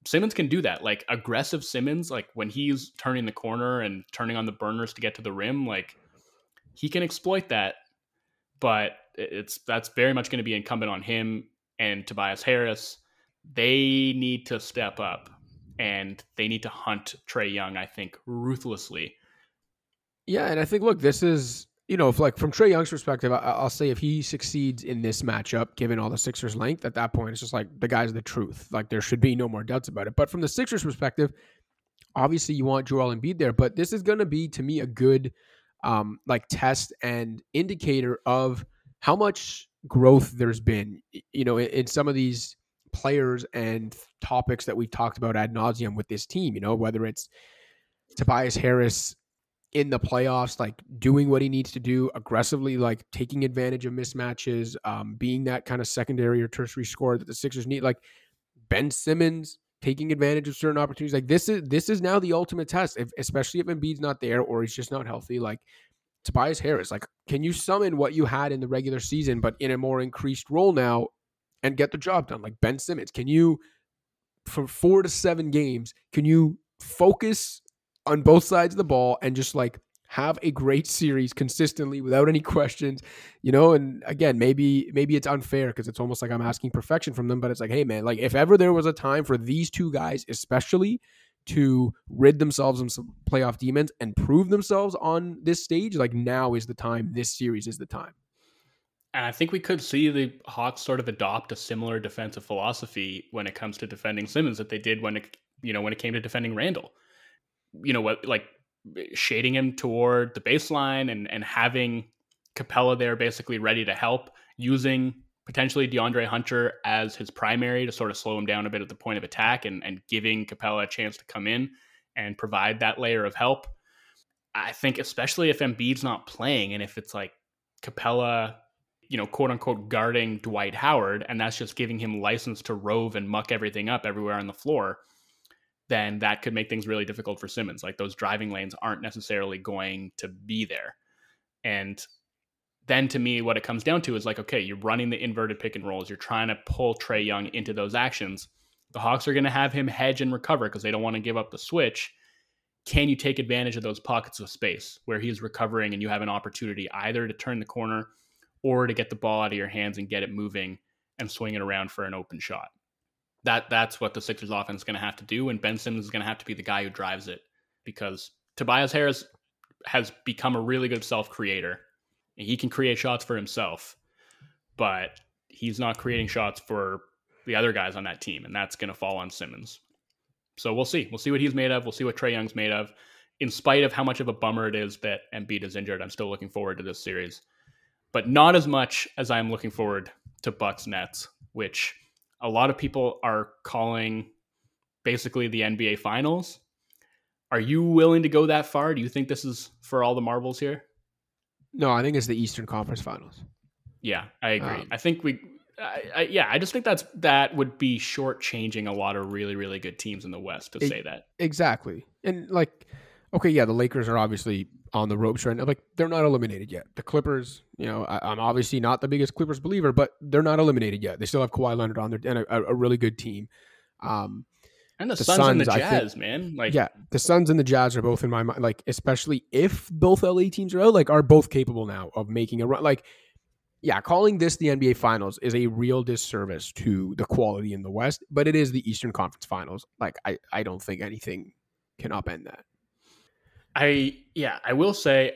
Simmons can do that. Like aggressive Simmons, like when he's turning the corner and turning on the burners to get to the rim, like he can exploit that. But it's that's very much going to be incumbent on him and Tobias Harris. They need to step up and they need to hunt Trae Young, I think, ruthlessly yeah, and I think look, this is you know, like from Trae Young's perspective, I, will say if he succeeds in this matchup, given all the Sixers' length, at that point, it's just like the guy's the truth. Like there should be no more doubts about it. But from the Sixers' perspective, obviously you want Joel Embiid there, but this is going to be to me a good um, like test and indicator of how much growth there's been. You know, in, in some of these players and topics that we've talked about ad nauseum with this team. You know, whether it's Tobias Harris in the playoffs, like doing what he needs to do aggressively, like taking advantage of mismatches, um, being that kind of secondary or tertiary scorer that the Sixers need. Like Ben Simmons taking advantage of certain opportunities. Like this is this is now the ultimate test, if, especially if Embiid's not there or he's just not healthy. Like Tobias Harris, like can you summon what you had in the regular season, but in a more increased role now, and get the job done? Like Ben Simmons, can you for four to seven games, can you focus on both sides of the ball and just like have a great series consistently without any questions, you know. And again, maybe maybe it's unfair because it's almost like I'm asking perfection from them, but it's like, hey man, like if ever there was a time for these two guys, especially to rid themselves of some playoff demons and prove themselves on this stage, like now is the time. This series is the time. And I think we could see the Hawks sort of adopt a similar defensive philosophy when it comes to defending Simmons that they did when it you know when it came to defending Randle. you know what like shading him toward the baseline and and having Capela there basically ready to help using potentially DeAndre Hunter as his primary to sort of slow him down a bit at the point of attack and and giving Capela a chance to come in and provide that layer of help. I think especially if Embiid's not playing and if it's like Capela, you know, quote unquote guarding Dwight Howard, and that's just giving him license to rove and muck everything up everywhere on the floor, then that could make things really difficult for Simmons. Like those driving lanes aren't necessarily going to be there. And then to me, what it comes down to is like, okay, you're running the inverted pick and rolls. You're trying to pull Trae Young into those actions. The Hawks are going to have him hedge and recover because they don't want to give up the switch. Can you take advantage of those pockets of space where he's recovering and you have an opportunity either to turn the corner or to get the ball out of your hands and get it moving and swing it around for an open shot? That that's what the Sixers offense is going to have to do, and Ben Simmons is going to have to be the guy who drives it because Tobias Harris has become a really good self creator he can create shots for himself, but he's not creating shots for the other guys on that team, and that's going to fall on Simmons. So we'll see. We'll see what he's made of. We'll see what Trae Young's made of. In spite of how much of a bummer it is that Embiid is injured, I'm still looking forward to this series, but not as much as I'm looking forward to Bucks Nets, which a lot of people are calling basically the NBA Finals. Are you willing to go that far? Do you think this is for all the marbles here? No, I think it's the Eastern Conference Finals. Yeah, I agree. Um, I think we, I, I, yeah, I just think that's that would be shortchanging a lot of really, really good teams in the West to it, say that. Exactly, and like, okay, yeah, the Lakers are obviously on the ropes right now. Like, they're not eliminated yet. The Clippers, you know, I, am obviously not the biggest Clippers believer, but they're not eliminated yet. They still have Kawhi Leonard on there and a, a really good team. Um, and the, the Suns, Suns, and the Jazz, think, man. Like yeah, the Suns and the Jazz are both in my mind. Like especially if both LA teams are out, like are both capable now of making a run. Like yeah, calling this the NBA Finals is a real disservice to the quality in the West, but it is the Eastern Conference Finals. Like I, I don't think anything can upend that. I yeah, I will say,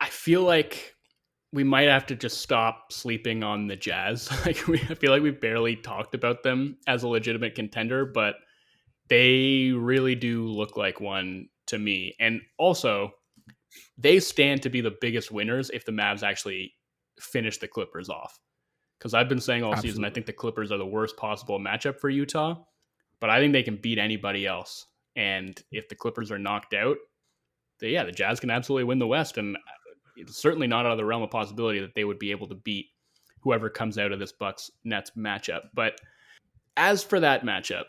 I feel like we might have to just stop sleeping on the Jazz. <laughs> Like we, I feel like we've barely talked about them as a legitimate contender, but they really do look like one to me. And also, they stand to be the biggest winners if the Mavs actually finish the Clippers off. Because I've been saying all Absolutely. season, I think the Clippers are the worst possible matchup for Utah, but I think they can beat anybody else. And if the Clippers are knocked out, they, yeah, the Jazz can absolutely win the West. And uh, it's certainly not out of the realm of possibility that they would be able to beat whoever comes out of this Bucks Nets matchup. But as for that matchup,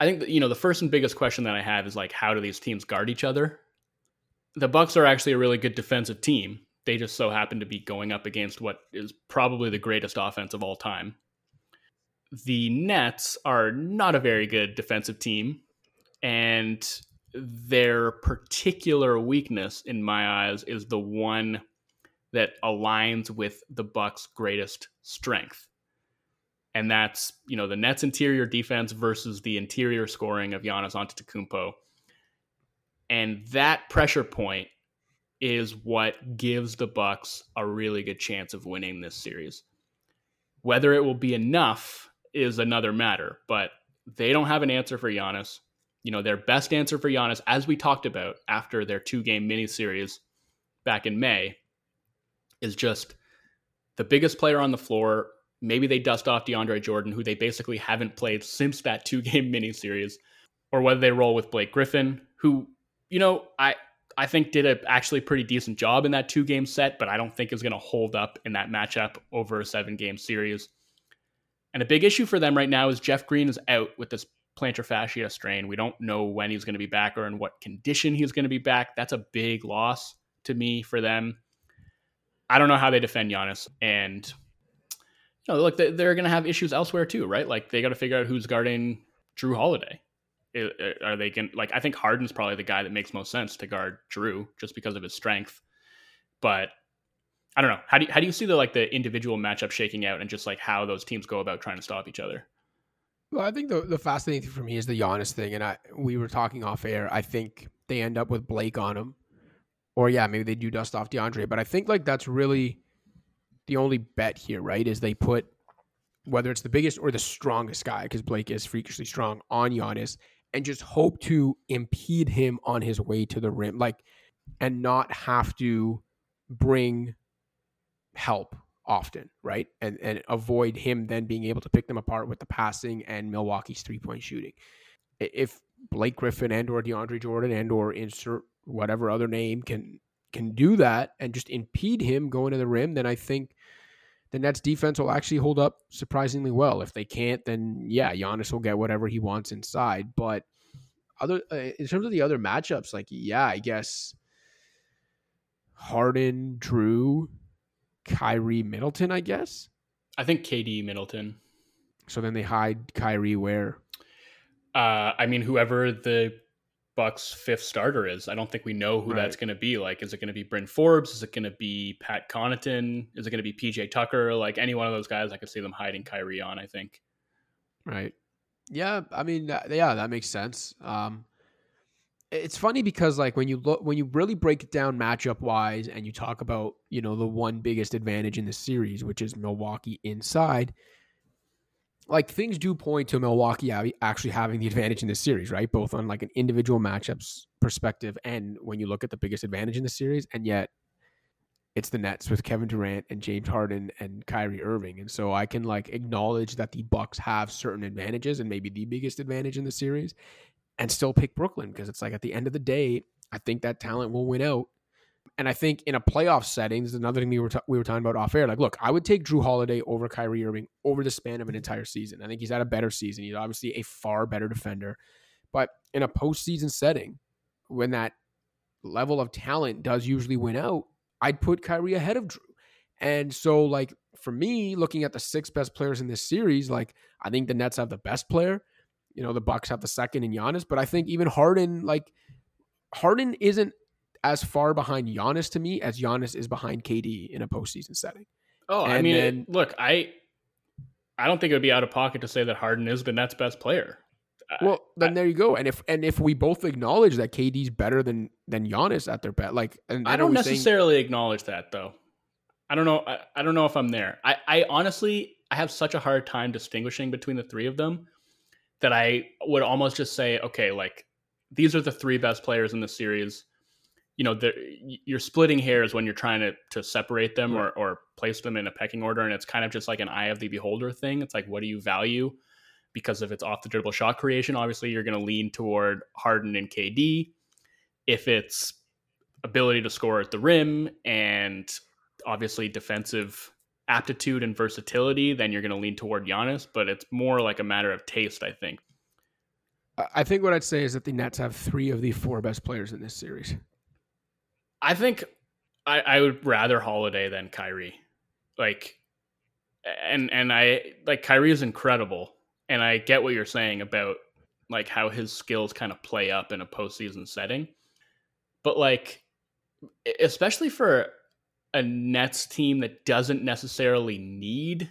I think that, you know the first and biggest question that I have is like how do these teams guard each other? The Bucks are actually a really good defensive team. They just so happen to be going up against what is probably the greatest offense of all time. The Nets are not a very good defensive team and their particular weakness in my eyes is the one that aligns with the Bucks' greatest strength and that's you know the Nets interior defense versus the interior scoring of Giannis Antetokounmpo, and that pressure point is what gives the Bucks a really good chance of winning this series. Whether it will be enough is another matter, but they don't have an answer for Giannis. You know, their best answer for Giannis, as we talked about after their two game mini series back in May, is just the biggest player on the floor Maybe they dust off DeAndre Jordan, who they basically haven't played since that two <laughs> game mini series, or whether they roll with Blake Griffin, who, you know, I I think did a actually pretty decent job in that two game set, but I don't think is going to hold up in that matchup over a seven game series. And a big issue for them right now is Jeff Green is out with this plantar fascia strain. We don't know when he's going to be back or in what condition he's going to be back. That's a big loss to me for them. I don't know how they defend Giannis. And know, look, they're going to have issues elsewhere too, right? Like they got to figure out who's guarding Jrue Holiday. Are they going like I think Harden's probably the guy that makes most sense to guard Jrue just because of his strength. But I don't know. How do you, how do you see the like the individual matchup shaking out and just like how those teams go about trying to stop each other? Well, I think the the fascinating thing for me is the Giannis thing, and I we were talking off air. I think they end up with Blake on him, or yeah, maybe they do dust off DeAndre. But I think like that's really the only bet here, right, is they put whether it's the biggest or the strongest guy, because Blake is freakishly strong on Giannis, and just hope to impede him on his way to the rim, like, and not have to bring help often, right? And and avoid him then being able to pick them apart with the passing and Milwaukee's three point shooting. If Blake Griffin and or DeAndre Jordan and or insert whatever other name can can do that and just impede him going to the rim, then I think the Nets defense will actually hold up surprisingly well. If they can't, then yeah, Giannis will get whatever he wants inside. But other uh, in terms of the other matchups, like yeah, I guess Harden, Jrue, Kyrie, Middleton. I guess. I think KD Middleton. So then they hide Kyrie where? Uh, I mean, whoever the Bucks' fifth starter is. I don't think we know who right. that's going to be. Like, is it going to be Bryn Forbes? Is it going to be Pat Connaughton? Is it going to be PJ Tucker? Like any one of those guys, I could see them hiding Kyrie on. I think. Right. Yeah. I mean, yeah, that makes sense. Um, it's funny because like when you look when you really break it down matchup wise and you talk about you know the one biggest advantage in the series which is milwaukee inside like things do point to Milwaukee actually having the advantage in this series, right? Both on like an individual matchups perspective and when you look at the biggest advantage in the series, and yet it's the Nets with Kevin Durant and James Harden and Kyrie Irving. And so I can like acknowledge that the Bucks have certain advantages and maybe the biggest advantage in the series and still pick Brooklyn because it's like at the end of the day, I think that talent will win out and I think in a playoff setting, this is another thing we were ta- we were talking about off air. Like, look, I would take Jrue Holiday over Kyrie Irving over the span of an entire season. I think he's had a better season. He's obviously a far better defender, but in a postseason setting, when that level of talent does usually win out, I'd put Kyrie ahead of Jrue. And so, like for me, looking at the six best players in this series, like I think the Nets have the best player. You know, the Bucks have the second in Giannis, but I think even Harden, like Harden, isn't as far behind Giannis to me as Giannis is behind KD in a postseason setting. Oh, and I mean, then, look, I I don't think it would be out of pocket to say that Harden is the Nets' best player. Well, then I, there you go. And if and if we both acknowledge that KD's better than than Giannis at their best, like and I don't necessarily saying, acknowledge that though. I don't know. I, I don't know if I'm there. I, I honestly I have such a hard time distinguishing between the three of them that I would almost just say, okay, like these are the three best players in the series you know you're splitting hairs when you're trying to to separate them or, or place them in a pecking order and it's kind of just like an eye of the beholder thing. It's like what do you value? Because if it's off the dribble shot creation obviously you're going to lean toward harden and kd if it's ability to score at the rim and obviously defensive aptitude and versatility then you're going to lean toward Giannis but it's more like a matter of taste i think. I think what I'd say is that the Nets have three of the four best players in this series. I think I, I would rather Holiday than Kyrie. Like, and and I like Kyrie is incredible, and I get what you're saying about like how his skills kind of play up in a postseason setting. But like, especially for a Nets team that doesn't necessarily need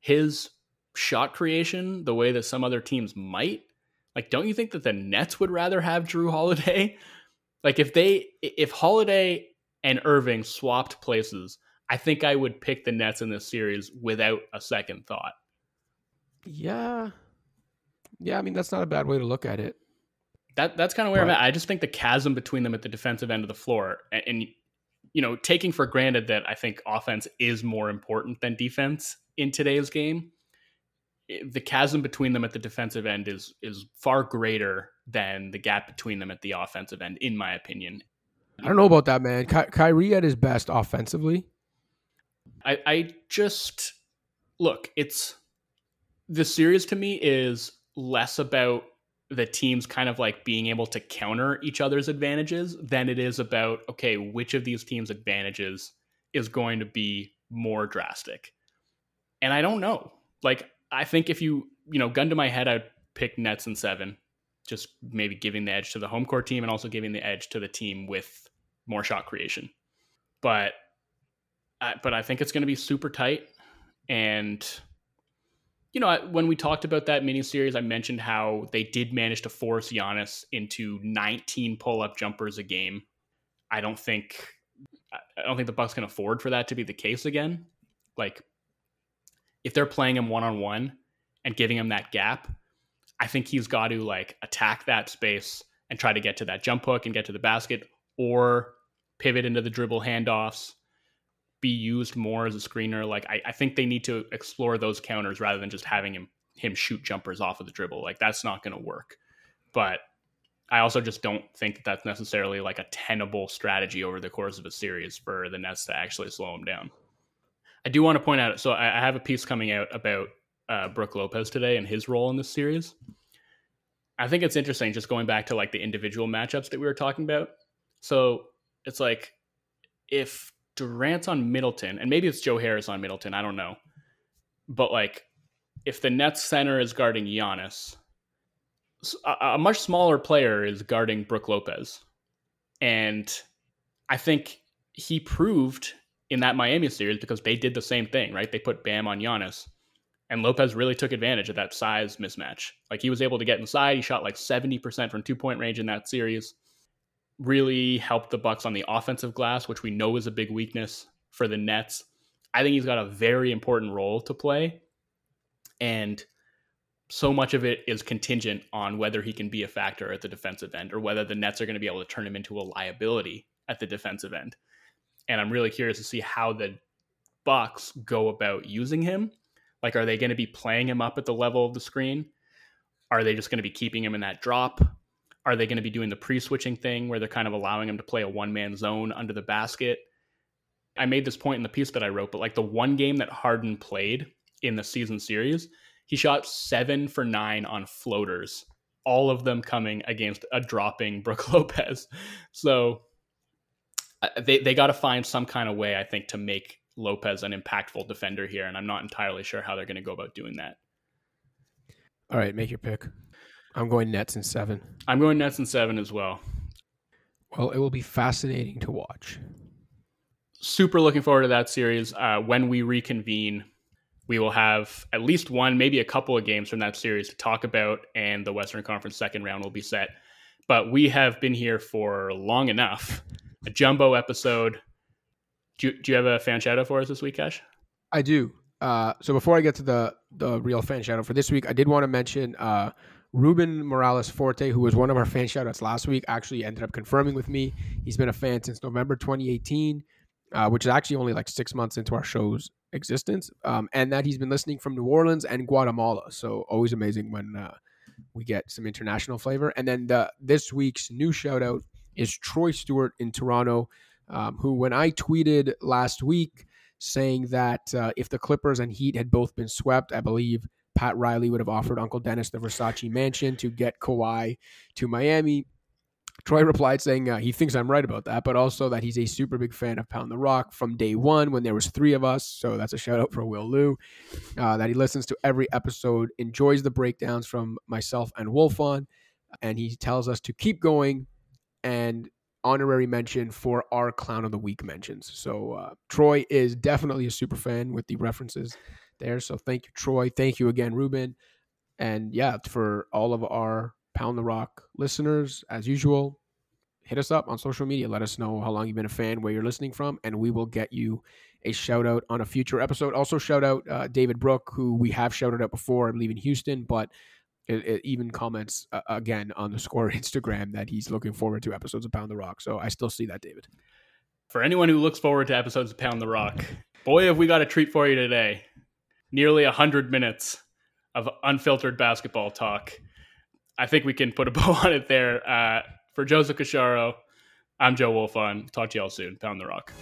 his shot creation the way that some other teams might. Like, don't you think that the Nets would rather have Jrue Holiday like if they if Holiday and Irving swapped places, I think I would pick the Nets in this series without a second thought. Yeah. Yeah, I mean that's not a bad way to look at it. That that's kind of where but, I'm at. I just think the chasm between them at the defensive end of the floor and, and you know, taking for granted that I think offense is more important than defense in today's game the chasm between them at the defensive end is is far greater than the gap between them at the offensive end, in my opinion. I don't know about that, man. Ky- Kyrie at his best offensively. I, I just look. It's the series to me is less about the teams kind of like being able to counter each other's advantages than it is about okay, which of these teams' advantages is going to be more drastic. And I don't know. Like I think if you, you know, gun to my head, I'd pick Nets and seven, just maybe giving the edge to the home court team and also giving the edge to the team with more shot creation. But, I, but I think it's going to be super tight. And, you know, when we talked about that mini series, I mentioned how they did manage to force Giannis into 19 pull up jumpers a game. I don't think, I don't think the Bucks can afford for that to be the case again. Like if they're playing him one on one and giving him that gap, I think he's got to like attack that space and try to get to that jump hook and get to the basket or pivot into the dribble handoffs, be used more as a screener. Like I, I think they need to explore those counters rather than just having him him shoot jumpers off of the dribble. Like that's not going to work. But I also just don't think that that's necessarily like a tenable strategy over the course of a series for the Nets to actually slow him down. I do want to point out. So I, I have a piece coming out about uh, Brook Lopez today and his role in this series. I think it's interesting just going back to like the individual matchups that we were talking about. So it's like if Durant's on Middleton, and maybe it's Joe Harris on Middleton, I don't know. But like if the Nets center is guarding Giannis, a, a much smaller player is guarding Brook Lopez. And I think he proved in that Miami series because they did the same thing, right? They put Bam on Giannis. And Lopez really took advantage of that size mismatch. Like he was able to get inside. He shot like 70% from two point range in that series. Really helped the Bucks on the offensive glass, which we know is a big weakness for the Nets. I think he's got a very important role to play. And so much of it is contingent on whether he can be a factor at the defensive end or whether the Nets are going to be able to turn him into a liability at the defensive end. And I'm really curious to see how the Bucks go about using him. Like, are they going to be playing him up at the level of the screen? Are they just going to be keeping him in that drop? Are they going to be doing the pre switching thing where they're kind of allowing him to play a one man zone under the basket? I made this point in the piece that I wrote, but like the one game that Harden played in the season series, he shot seven for nine on floaters, all of them coming against a dropping <laughs> Brook Lopez. So they they got to find some kind of way, I think, to make Lopez an impactful defender here, and I'm not entirely sure how they're going to go about doing that. All right, make your pick. I'm going Nets in seven. I'm going Nets in seven as well. Well, it will be fascinating to watch. Super looking forward to that series. Uh, when we reconvene, we will have at least one, maybe a couple of games from that series to talk about, and the Western Conference second round will be set. But we have been here for long enough. A jumbo episode. Do you, do you have a fan shadow for us this week, Cash? I do. Uh, so before I get to the the real fan shadow for this week, I did want to mention uh, Ruben Morales Forte, who was one of our fan shoutouts last week, actually ended up confirming with me. He's been a fan since November 2018, uh, which is actually only like six months into our show's existence, um, and that he's been listening from New Orleans and Guatemala. So always amazing when uh, we get some international flavor. And then the, this week's new shout out is Troy Stewart in Toronto, um, who, when I tweeted last week saying that uh, if the Clippers and Heat had both been swept, I believe Pat Riley would have offered Uncle Dennis the Versace mansion to get Kawhi to Miami. Troy replied saying uh, he thinks I'm right about that, but also that he's a super big fan of Pound the Rock from day one when there was three of us. So that's a shout out for Will Lou. Uh, that he listens to every episode, enjoys the breakdowns from myself and Wolfond, and he tells us to keep going and honorary mention for our Clown of the Week mentions. So uh, Troy is definitely a super fan with the references there. So thank you, Troy. Thank you again, Ruben. And yeah, for all of our Pound the Rock listeners, as usual, hit us up on social media. Let us know how long you've been a fan, where you're listening from, and we will get you a shout out on a future episode. Also, shout out uh, David Brook, who we have shouted out before, I believe in Houston, but it, it even comments uh, again on the score <laughs> Instagram that he's looking forward to episodes of Pound the Rock. So I still see that, David. For anyone who looks forward to episodes of Pound the Rock, boy, have we got a treat for you today. Nearly 100 minutes of unfiltered basketball talk. I think we can put a <laughs> bow on it there. Uh, for Joseph Casciaro, I'm Joe Wolfond. Talk to y'all soon. Pound the rock.